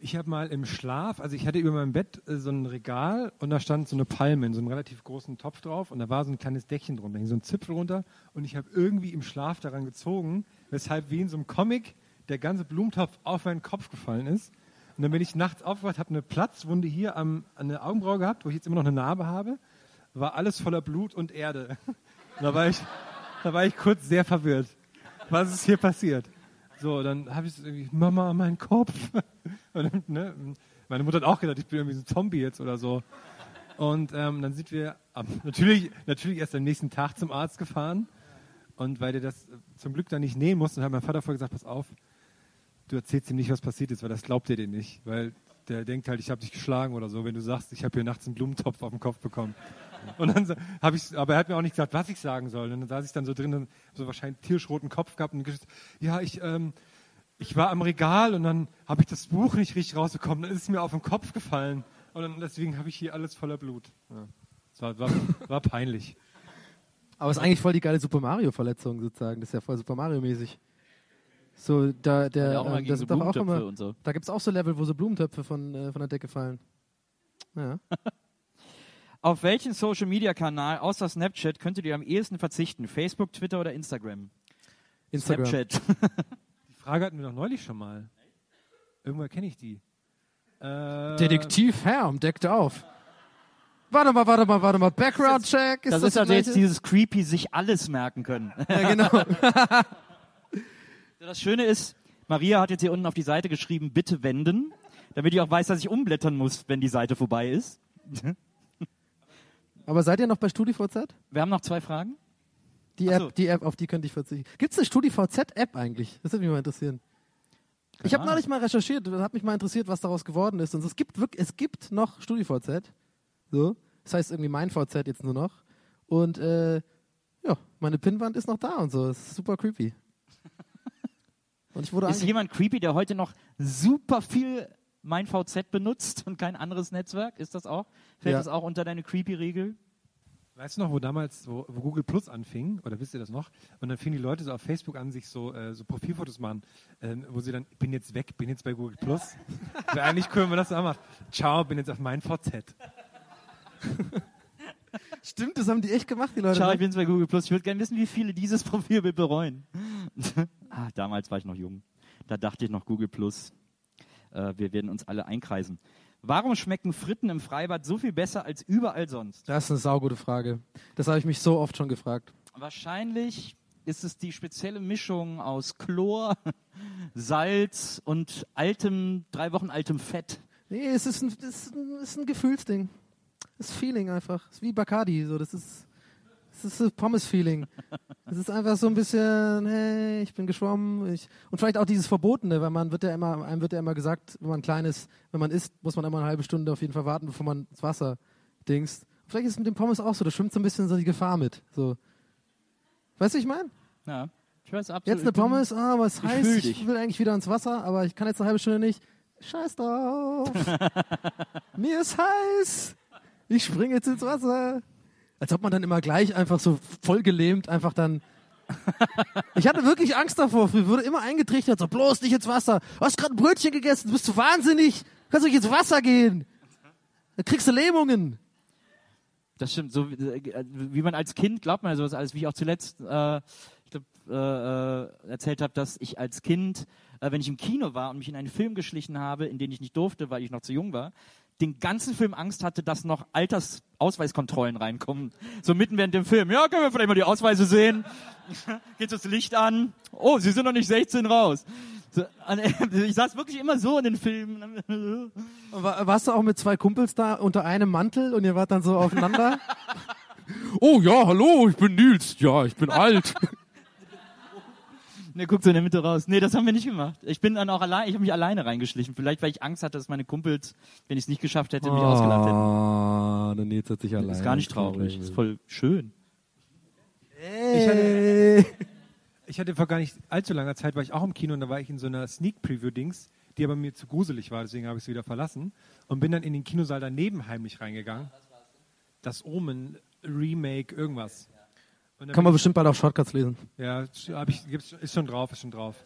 Ich habe mal im Schlaf, also ich hatte über meinem Bett äh, so ein Regal und da stand so eine Palme in so einem relativ großen Topf drauf und da war so ein kleines Deckchen drunter, da hing so ein Zipfel runter und ich habe irgendwie im Schlaf daran gezogen, weshalb wie in so einem Comic der ganze Blumentopf auf meinen Kopf gefallen ist. Und dann bin ich nachts aufgewacht, habe eine Platzwunde hier am, an der Augenbraue gehabt, wo ich jetzt immer noch eine Narbe habe. War alles voller Blut und Erde. Da war ich, da war ich kurz sehr verwirrt. Was ist hier passiert? So, dann habe ich irgendwie, Mama, mein Kopf. Dann, ne, meine Mutter hat auch gedacht, ich bin irgendwie so ein Zombie jetzt oder so. Und ähm, dann sind wir natürlich, natürlich erst am nächsten Tag zum Arzt gefahren. Und weil der das zum Glück dann nicht nähen musste, hat mein Vater vorher gesagt, pass auf, du erzählst ihm nicht, was passiert ist, weil das glaubt er dir nicht. Weil der denkt halt, ich habe dich geschlagen oder so, wenn du sagst, ich habe hier nachts einen Blumentopf auf den Kopf bekommen. Und dann habe ich, aber er hat mir auch nicht gesagt, was ich sagen soll. Und dann saß ich dann so drin, und so wahrscheinlich tierischroten Kopf gehabt und gesagt, ja, ich, ähm, ich war am Regal und dann habe ich das Buch nicht richtig rausbekommen. Dann ist es mir auf den Kopf gefallen und dann, deswegen habe ich hier alles voller Blut. Ja. Das war, war, war peinlich. Aber es ist eigentlich voll die geile Super Mario-Verletzung sozusagen. Das ist ja voll Super Mario-mäßig. So, da, der, Ja, auch äh, das so auch immer, und so. da gibt es auch so Level, wo so Blumentöpfe von, äh, von der Decke fallen. Ja. Auf welchen Social Media Kanal außer Snapchat könntet ihr am ehesten verzichten? Facebook, Twitter oder Instagram? Instagram. Snapchat. Die Frage hatten wir doch neulich schon mal. Irgendwoher kenne ich die. Äh, Detektiv Herm deckt auf. Warte mal, warte mal, warte mal. Background-Check. Das, das ist also jetzt dieses creepy sich alles merken können. Ja, genau. Das Schöne ist, Maria hat jetzt hier unten auf die Seite geschrieben, bitte wenden, damit ich auch weiß, dass ich umblättern muss, wenn die Seite vorbei ist. Aber seid ihr noch bei StudiVZ? Wir haben noch zwei Fragen. Die App, so. die App, auf die könnte ich verzichten. Gibt es eine StudiVZ-App eigentlich? Das würde mich mal interessieren. ich habe neulich mal recherchiert, das hat mich mal interessiert, was daraus geworden ist. Und es gibt wirklich, es gibt noch StudiVZ. So. Das heißt irgendwie mein VZ jetzt nur noch. Und äh, ja, meine Pinnwand ist noch da und so. Das ist super creepy. Und ich wurde Ist jemand creepy, der heute noch super viel mein VZ benutzt und kein anderes Netzwerk? Ist das auch? Fällt Ja. das auch unter deine Creepy-Regel? Weißt du noch, wo damals, wo, wo Google Plus anfing, oder wisst ihr das noch? Und dann fingen die Leute so auf Facebook an, sich so, äh, so Profilfotos machen, ähm, wo sie dann, ich bin jetzt weg, bin jetzt bei Google Plus. Wäre eigentlich cool, wenn man das so macht. Ciao, bin jetzt auf mein VZ. Stimmt, das haben die echt gemacht, die Leute. Ciao, ne? ich bin's bei Google Plus. Ich würde gerne wissen, wie viele dieses Profilbild bereuen. ah, damals war ich noch jung. Da dachte ich noch Google Plus. Äh, wir werden uns alle einkreisen. Warum schmecken Fritten im Freibad so viel besser als überall sonst? Das ist eine saugute Frage. Das habe ich mich so oft schon gefragt. Wahrscheinlich ist es die spezielle Mischung aus Chlor, Salz und altem, drei Wochen altem Fett. Nee, es ist ein, es ist ein, es ist ein Gefühlsding. Das ist Feeling einfach. Es ist wie Bacardi. So. Das ist, das ist das Pommes-Feeling. Es ist einfach so ein bisschen, hey, ich bin geschwommen. Ich, und vielleicht auch dieses Verbotene, weil man wird ja immer, einem wird ja immer gesagt, wenn man klein ist, wenn man isst, muss man immer eine halbe Stunde auf jeden Fall warten, bevor man ins Wasser dingst. Vielleicht ist es mit dem Pommes auch so, da schwimmt so ein bisschen so die Gefahr mit. So. Weißt du, ich meine? Ja, ich weiß absolut. Jetzt eine Pommes, ah, aber es ich heiß, fühl ich will eigentlich wieder ins Wasser, aber ich kann jetzt eine halbe Stunde nicht. Scheiß drauf. Mir ist heiß. Ich springe jetzt ins Wasser. Als ob man dann immer gleich einfach so voll gelähmt einfach dann. Ich hatte wirklich Angst davor. Früher wurde immer eingetrichtert, so bloß nicht ins Wasser. Du hast gerade ein Brötchen gegessen, du bist du wahnsinnig. Du kannst doch nicht ins Wasser gehen. Dann kriegst du Lähmungen. Das stimmt. So wie, äh, man als Kind glaubt man sowas alles, wie ich auch zuletzt äh, ich glaub, äh, äh, erzählt habe, dass ich als Kind, äh, wenn ich im Kino war und mich in einen Film geschlichen habe, in den ich nicht durfte, weil ich noch zu jung war, den ganzen Film Angst hatte, dass noch Altersausweiskontrollen reinkommen. So mitten während dem Film. Ja, können wir vielleicht mal die Ausweise sehen? Geht das Licht an? Oh, Sie sind noch nicht 16 raus. So, ich saß wirklich immer so in den Filmen. War, warst du auch mit zwei Kumpels da unter einem Mantel und ihr wart dann so aufeinander? oh ja, hallo, ich bin Nils. Ja, ich bin alt. Ne, guckt so in der Mitte raus. Nee, das haben wir nicht gemacht. Ich bin dann auch allein, ich habe mich alleine reingeschlichen. Vielleicht, weil ich Angst hatte, dass meine Kumpels, wenn ich es nicht geschafft hätte, mich ausgelacht hätten. Ah, der Nils hat sich allein. Ist gar nicht traurig. Ist voll schön. Hey. Ich hatte vor gar nicht allzu langer Zeit, war ich auch im Kino und da war ich in so einer Sneak Preview-Dings, die aber mir zu gruselig war, deswegen habe ich es wieder verlassen und bin dann in den Kinosaal daneben heimlich reingegangen. Das Omen, Remake, irgendwas. Und Kann man bestimmt bald auf Shortcuts lesen. Ja, hab ich, gibt's, ist schon drauf, ist schon drauf.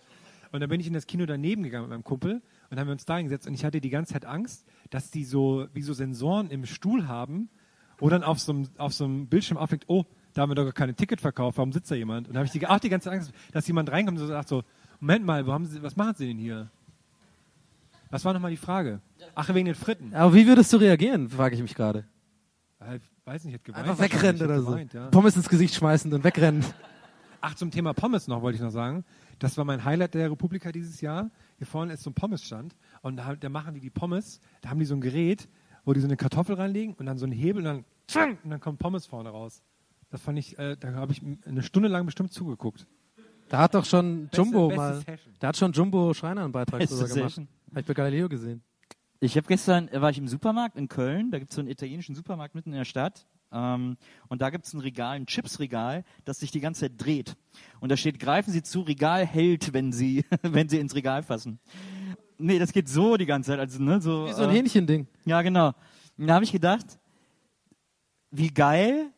Und dann bin ich in das Kino daneben gegangen mit meinem Kumpel dann haben wir uns da hingesetzt und ich hatte die ganze Zeit Angst, dass die so, wie so Sensoren im Stuhl haben, wo dann auf so einem, auf so einem Bildschirm aufhängt, oh, da haben wir doch gar keine Ticket verkauft, warum sitzt da jemand? Und da habe ich die, auch die ganze Zeit Angst, dass jemand reinkommt und sagt so, Moment mal, wo haben Sie, was machen Sie denn hier? Was war nochmal die Frage? Ach, wegen den Fritten. Aber wie würdest du reagieren, frage ich mich gerade. Weiß nicht, hat geweint. Einfach wegrennen oder so. geweint, ja. Pommes ins Gesicht schmeißen und wegrennen. Ach, zum Thema Pommes noch wollte ich noch sagen. Das war mein Highlight der Republika dieses Jahr. Hier vorne ist so ein Pommesstand und da, da machen die die Pommes. Da haben die so ein Gerät, wo die so eine Kartoffel reinlegen und dann so einen Hebel und dann, tschang, und dann kommt Pommes vorne raus. Das fand ich, äh, da habe ich eine Stunde lang bestimmt zugeguckt. Da hat doch schon Beste- Jumbo beste mal, Session. da hat schon Jumbo Schreiner einen Beitrag Beste drüber gemacht. Habe ich bei Galileo gesehen. Ich habe gestern, äh, war ich im Supermarkt in Köln, da gibt es so einen italienischen Supermarkt mitten in der Stadt. Ähm, und da gibt es ein Regal, ein Chipsregal, das sich die ganze Zeit dreht. Und da steht, greifen Sie zu, Regal hält, wenn Sie, wenn Sie ins Regal fassen. Nee, das geht so die ganze Zeit. Also, ne, so, Wie so ein äh, Hähnchending. Ja, genau. Und da habe ich gedacht, wie geil,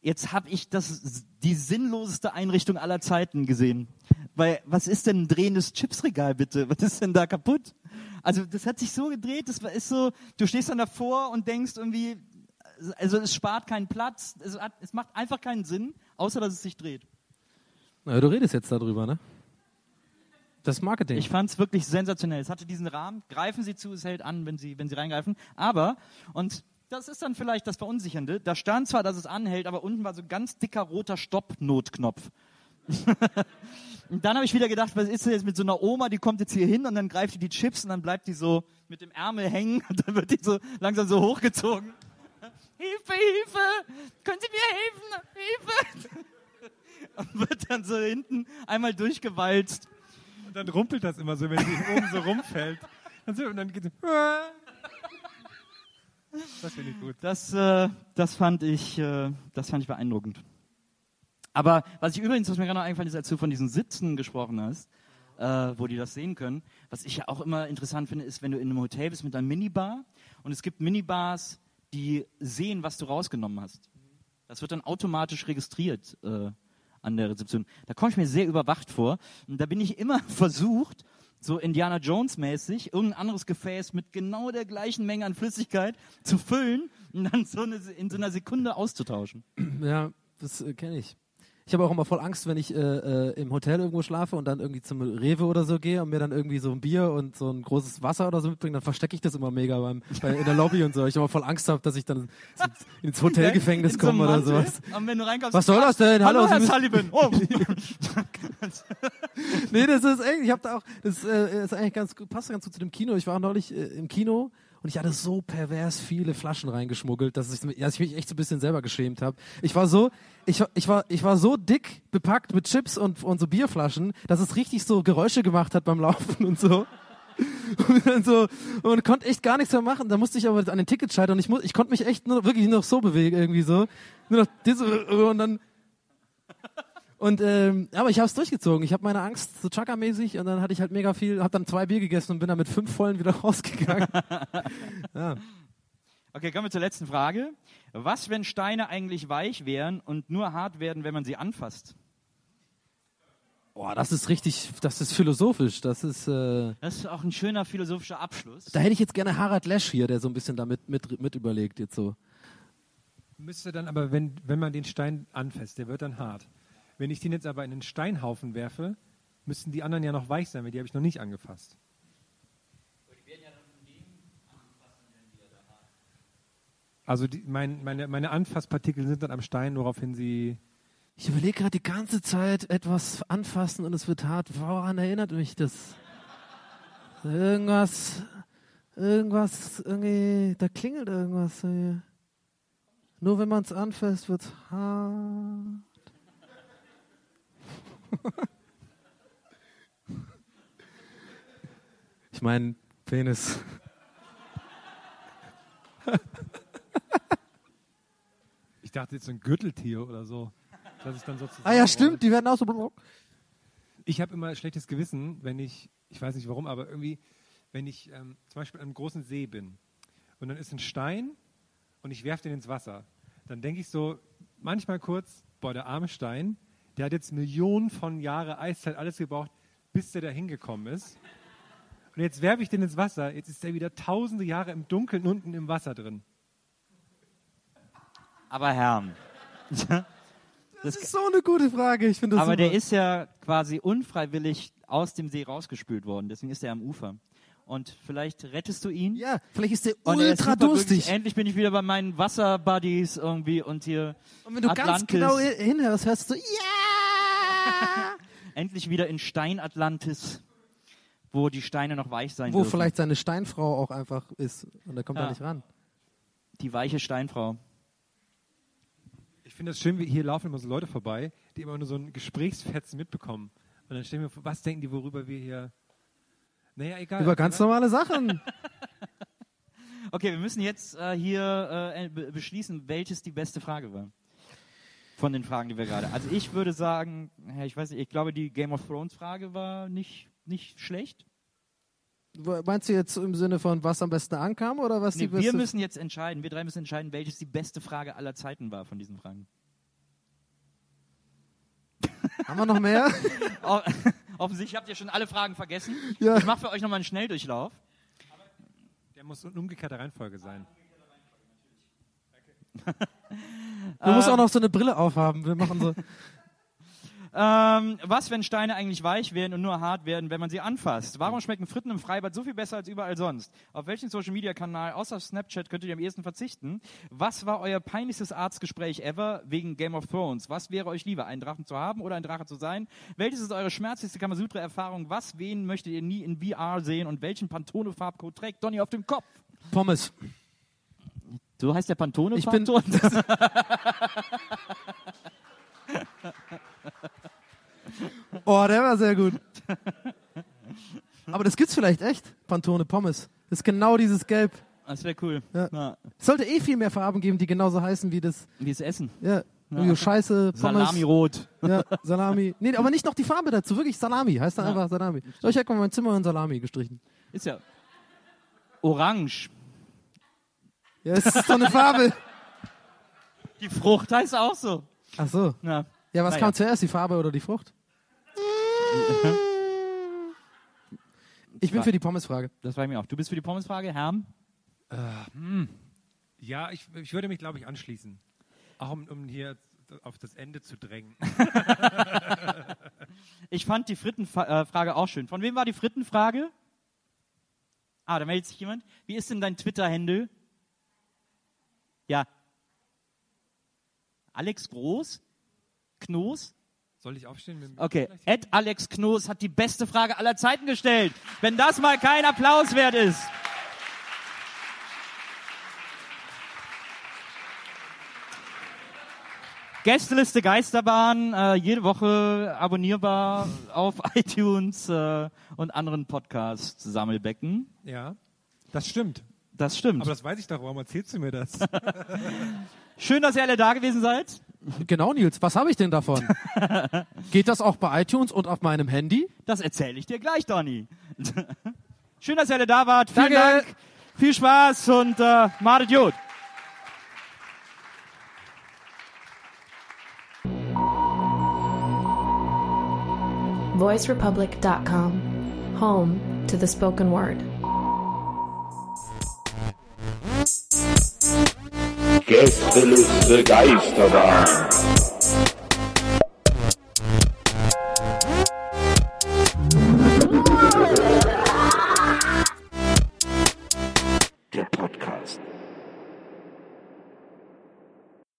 jetzt habe ich das, die sinnloseste Einrichtung aller Zeiten gesehen. Weil, was ist denn ein drehendes Chipsregal bitte? Was ist denn da kaputt? Also, das hat sich so gedreht, das ist so, du stehst dann davor und denkst irgendwie, also es spart keinen Platz, es, hat, es macht einfach keinen Sinn, außer dass es sich dreht. Na, du redest jetzt darüber, ne? Das Marketing. Ich fand es wirklich sensationell. Es hatte diesen Rahmen. Greifen Sie zu, es hält an, wenn Sie, wenn Sie reingreifen. Aber, und das ist dann vielleicht das Verunsichernde, da stand zwar, dass es anhält, aber unten war so ein ganz dicker roter Stopp-Notknopf. und dann habe ich wieder gedacht, was ist denn jetzt mit so einer Oma, die kommt jetzt hier hin und dann greift die die Chips und dann bleibt die so mit dem Ärmel hängen und dann wird die so langsam so hochgezogen. Hilfe, Hilfe! Können Sie mir helfen? Hilfe! Und wird dann so hinten einmal durchgewalzt. Und dann rumpelt das immer so, wenn sie oben so rumfällt. Und, dann geht sie. Das finde ich gut. Das, äh, das, fand ich, äh, das fand ich beeindruckend. Aber was ich übrigens, was mir gerade noch eingefallen ist, als du von diesen Sitzen gesprochen hast, äh, wo die das sehen können, was ich ja auch immer interessant finde, ist, wenn du in einem Hotel bist mit einer Minibar und es gibt Minibars, die sehen, was du rausgenommen hast. Das wird dann automatisch registriert äh, an der Rezeption. Da komme ich mir sehr überwacht vor. Und da bin ich immer versucht, so Indiana Jones mäßig, irgendein anderes Gefäß mit genau der gleichen Menge an Flüssigkeit zu füllen und dann so eine, in so einer Sekunde auszutauschen. Ja, das äh, kenne ich. Ich habe auch immer voll Angst, wenn ich äh, äh, im Hotel irgendwo schlafe und dann irgendwie zum Rewe oder so gehe und mir dann irgendwie so ein Bier und so ein großes Wasser oder so mitbringe, dann verstecke ich das immer mega beim, bei, in der Lobby und so. Ich habe voll Angst habe, dass ich dann so ins Hotelgefängnis In so komme oder sowas. Und wenn du reinkommst, Was soll das denn? Hallo, Hallo, Herr Sullivan. Oh. Nee, das ist echt, ich habe da auch, das äh, ist eigentlich ganz gut, passt ganz gut zu dem Kino. Ich war auch neulich äh, im Kino und ich hatte so pervers viele Flaschen reingeschmuggelt, dass ich, dass ich mich echt so ein bisschen selber geschämt habe. Ich war so, ich, ich war, ich war so dick bepackt mit Chips und, und so Bierflaschen, dass es richtig so Geräusche gemacht hat beim Laufen und so. Und dann so, und man konnte echt gar nichts mehr machen. Da musste ich aber an den Ticket scheitern und ich, ich konnte mich echt nur wirklich nur noch so bewegen irgendwie so. Nur noch diese, und dann, und ähm, aber ich habe es durchgezogen. Ich habe meine Angst so Chaka-mäßig und dann hatte ich halt mega viel, habe dann zwei Bier gegessen und bin dann mit fünf vollen wieder rausgegangen. ja. Okay, kommen wir zur letzten Frage. Was, wenn Steine eigentlich weich wären und nur hart werden, wenn man sie anfasst? Boah, das ist richtig, das ist philosophisch. Das ist, äh, Das ist auch ein schöner philosophischer Abschluss. da hätte ich jetzt gerne Harald Lesch hier, der so ein bisschen damit mit, mit überlegt jetzt so. Müsste dann aber, wenn, wenn man den Stein anfasst, der wird dann hart. Wenn ich den jetzt aber in einen Steinhaufen werfe, müssten die anderen ja noch weich sein, weil die habe ich noch nicht angefasst. Also die, mein, meine, meine Anfasspartikel sind dann am Stein, woraufhin sie. Ich überlege gerade die ganze Zeit etwas anfassen und es wird hart. Woran erinnert mich das? Irgendwas, irgendwas, irgendwie, da klingelt irgendwas. Irgendwie. Nur wenn man es anfasst, wird hart. Ich meine, Penis. Ich dachte jetzt so ein Gürteltier oder so. Dass ich dann so Ah ja, stimmt, die werden auch so. Ich habe immer schlechtes Gewissen, wenn ich, ich weiß nicht warum, aber irgendwie, wenn ich ähm, zum Beispiel an einem großen See bin und dann ist ein Stein und ich werfe den ins Wasser, dann denke ich so manchmal kurz, boah, der arme Stein, der hat jetzt Millionen von Jahre Eiszeit alles gebraucht, bis der da hingekommen ist. Und jetzt werfe ich den ins Wasser. Jetzt ist er wieder tausende Jahre im Dunkeln unten im Wasser drin. Aber Herr, Das ist so eine gute Frage. Ich finde das aber super. der ist ja quasi unfreiwillig aus dem See rausgespült worden. Deswegen ist er am Ufer. Und vielleicht rettest du ihn. ja, vielleicht ist der Und er ist ultra super durstig. glücklich. Endlich bin ich wieder bei meinen Wasserbuddies irgendwie und hier Und wenn du ganz Atlantis. genau hi- hinhörst, hörst du, ja! endlich wieder in Stein Atlantis, wo die Steine noch weich sein Wo dürfen. vielleicht seine Steinfrau auch einfach ist. Und er kommt Ja. da nicht ran. die weiche Steinfrau. Ich finde das schön, wie hier laufen immer so Leute vorbei, die immer nur so ein Gesprächsfetzen mitbekommen. Und dann stellen wir vor, was denken die, worüber wir hier. Naja, egal. Über ganz normale Sachen. Okay, wir müssen jetzt äh, hier äh, be- beschließen, welches die beste Frage war. Von den Fragen, die wir gerade. Also ich würde sagen, ich weiß nicht, ich glaube, die Game of Thrones Frage war nicht, nicht schlecht. Meinst du jetzt im Sinne von, was am besten ankam oder was Nee, die wir beste? müssen jetzt entscheiden, wir drei müssen entscheiden, welches die beste Frage aller Zeiten war von diesen Fragen. Haben wir noch mehr? Offensichtlich habt ihr schon alle Fragen vergessen. Ja. Ich mache für euch nochmal einen Schnelldurchlauf. Der muss in umgekehrter Reihenfolge sein. Du musst auch noch so eine Brille aufhaben. Wir machen so. Ähm, was, wenn Steine eigentlich weich werden und nur hart werden, wenn man sie anfasst? Warum schmecken Fritten im Freibad so viel besser als überall sonst? Auf welchen Social Media Kanal außer Snapchat könntet ihr am ehesten verzichten? Was war euer peinlichstes Arztgespräch ever wegen Game of Thrones? Was wäre euch lieber, einen Drachen zu haben oder ein Drache zu sein? Welches ist eure schmerzlichste Kamasutra-Erfahrung? Was, wen möchtet ihr nie in VR sehen und welchen Pantone-Farbcode trägt Donny auf dem Kopf? Pommes. So heißt der Pantone Ich bin- Oh, der war sehr gut. Aber das gibt's vielleicht echt. Pantone Pommes. Das ist genau dieses Gelb. Das wäre cool. Ja. Ja. Es sollte eh viel mehr Farben geben, die genauso heißen wie das. Wie es Essen. Ja. ja. Scheiße, Pommes. Salami-rot. Ja, Salami. Nee, aber nicht noch die Farbe dazu. Wirklich Salami. Heißt dann einfach Salami. So, ich hätte mal mein Zimmer in Salami gestrichen. Ist ja orange. Ja, es ist so eine Farbe. Die Frucht heißt auch so. Ach so. Ja. Ja, was Naja. kam zuerst, die Farbe oder die Frucht? Ich bin für die Pommesfrage. Das war mir auch. Du bist für die Pommesfrage, Herm? Ja, ich, ich würde mich, glaube ich, anschließen. Auch um, um hier auf das Ende zu drängen. Ich fand die Frittenfrage auch schön. Von wem war die Frittenfrage? Ah, da meldet sich jemand. Wie ist denn dein Twitter-Handle? Ja. Alex Groß? Knoß? Soll ich aufstehen? Okay. Ed Alex Knoß hat die beste Frage aller Zeiten gestellt. Wenn das mal kein Applaus wert ist. Gästeliste Geisterbahn, äh, jede Woche abonnierbar auf iTunes äh, und anderen Podcast-Sammelbecken. Ja, das stimmt. Das stimmt. Aber das weiß ich doch. Warum erzählst du mir das? Schön, dass ihr alle da gewesen seid. Genau, Nils. Was habe ich denn davon? Geht das auch bei iTunes und auf meinem Handy? Das erzähle ich dir gleich, Donny. Schön, dass ihr alle da wart. Vielen Danke. Dank. Viel Spaß und äh, madet Jod. VoiceRepublic.com, home to the spoken word. Gästeliste Geisterbahn.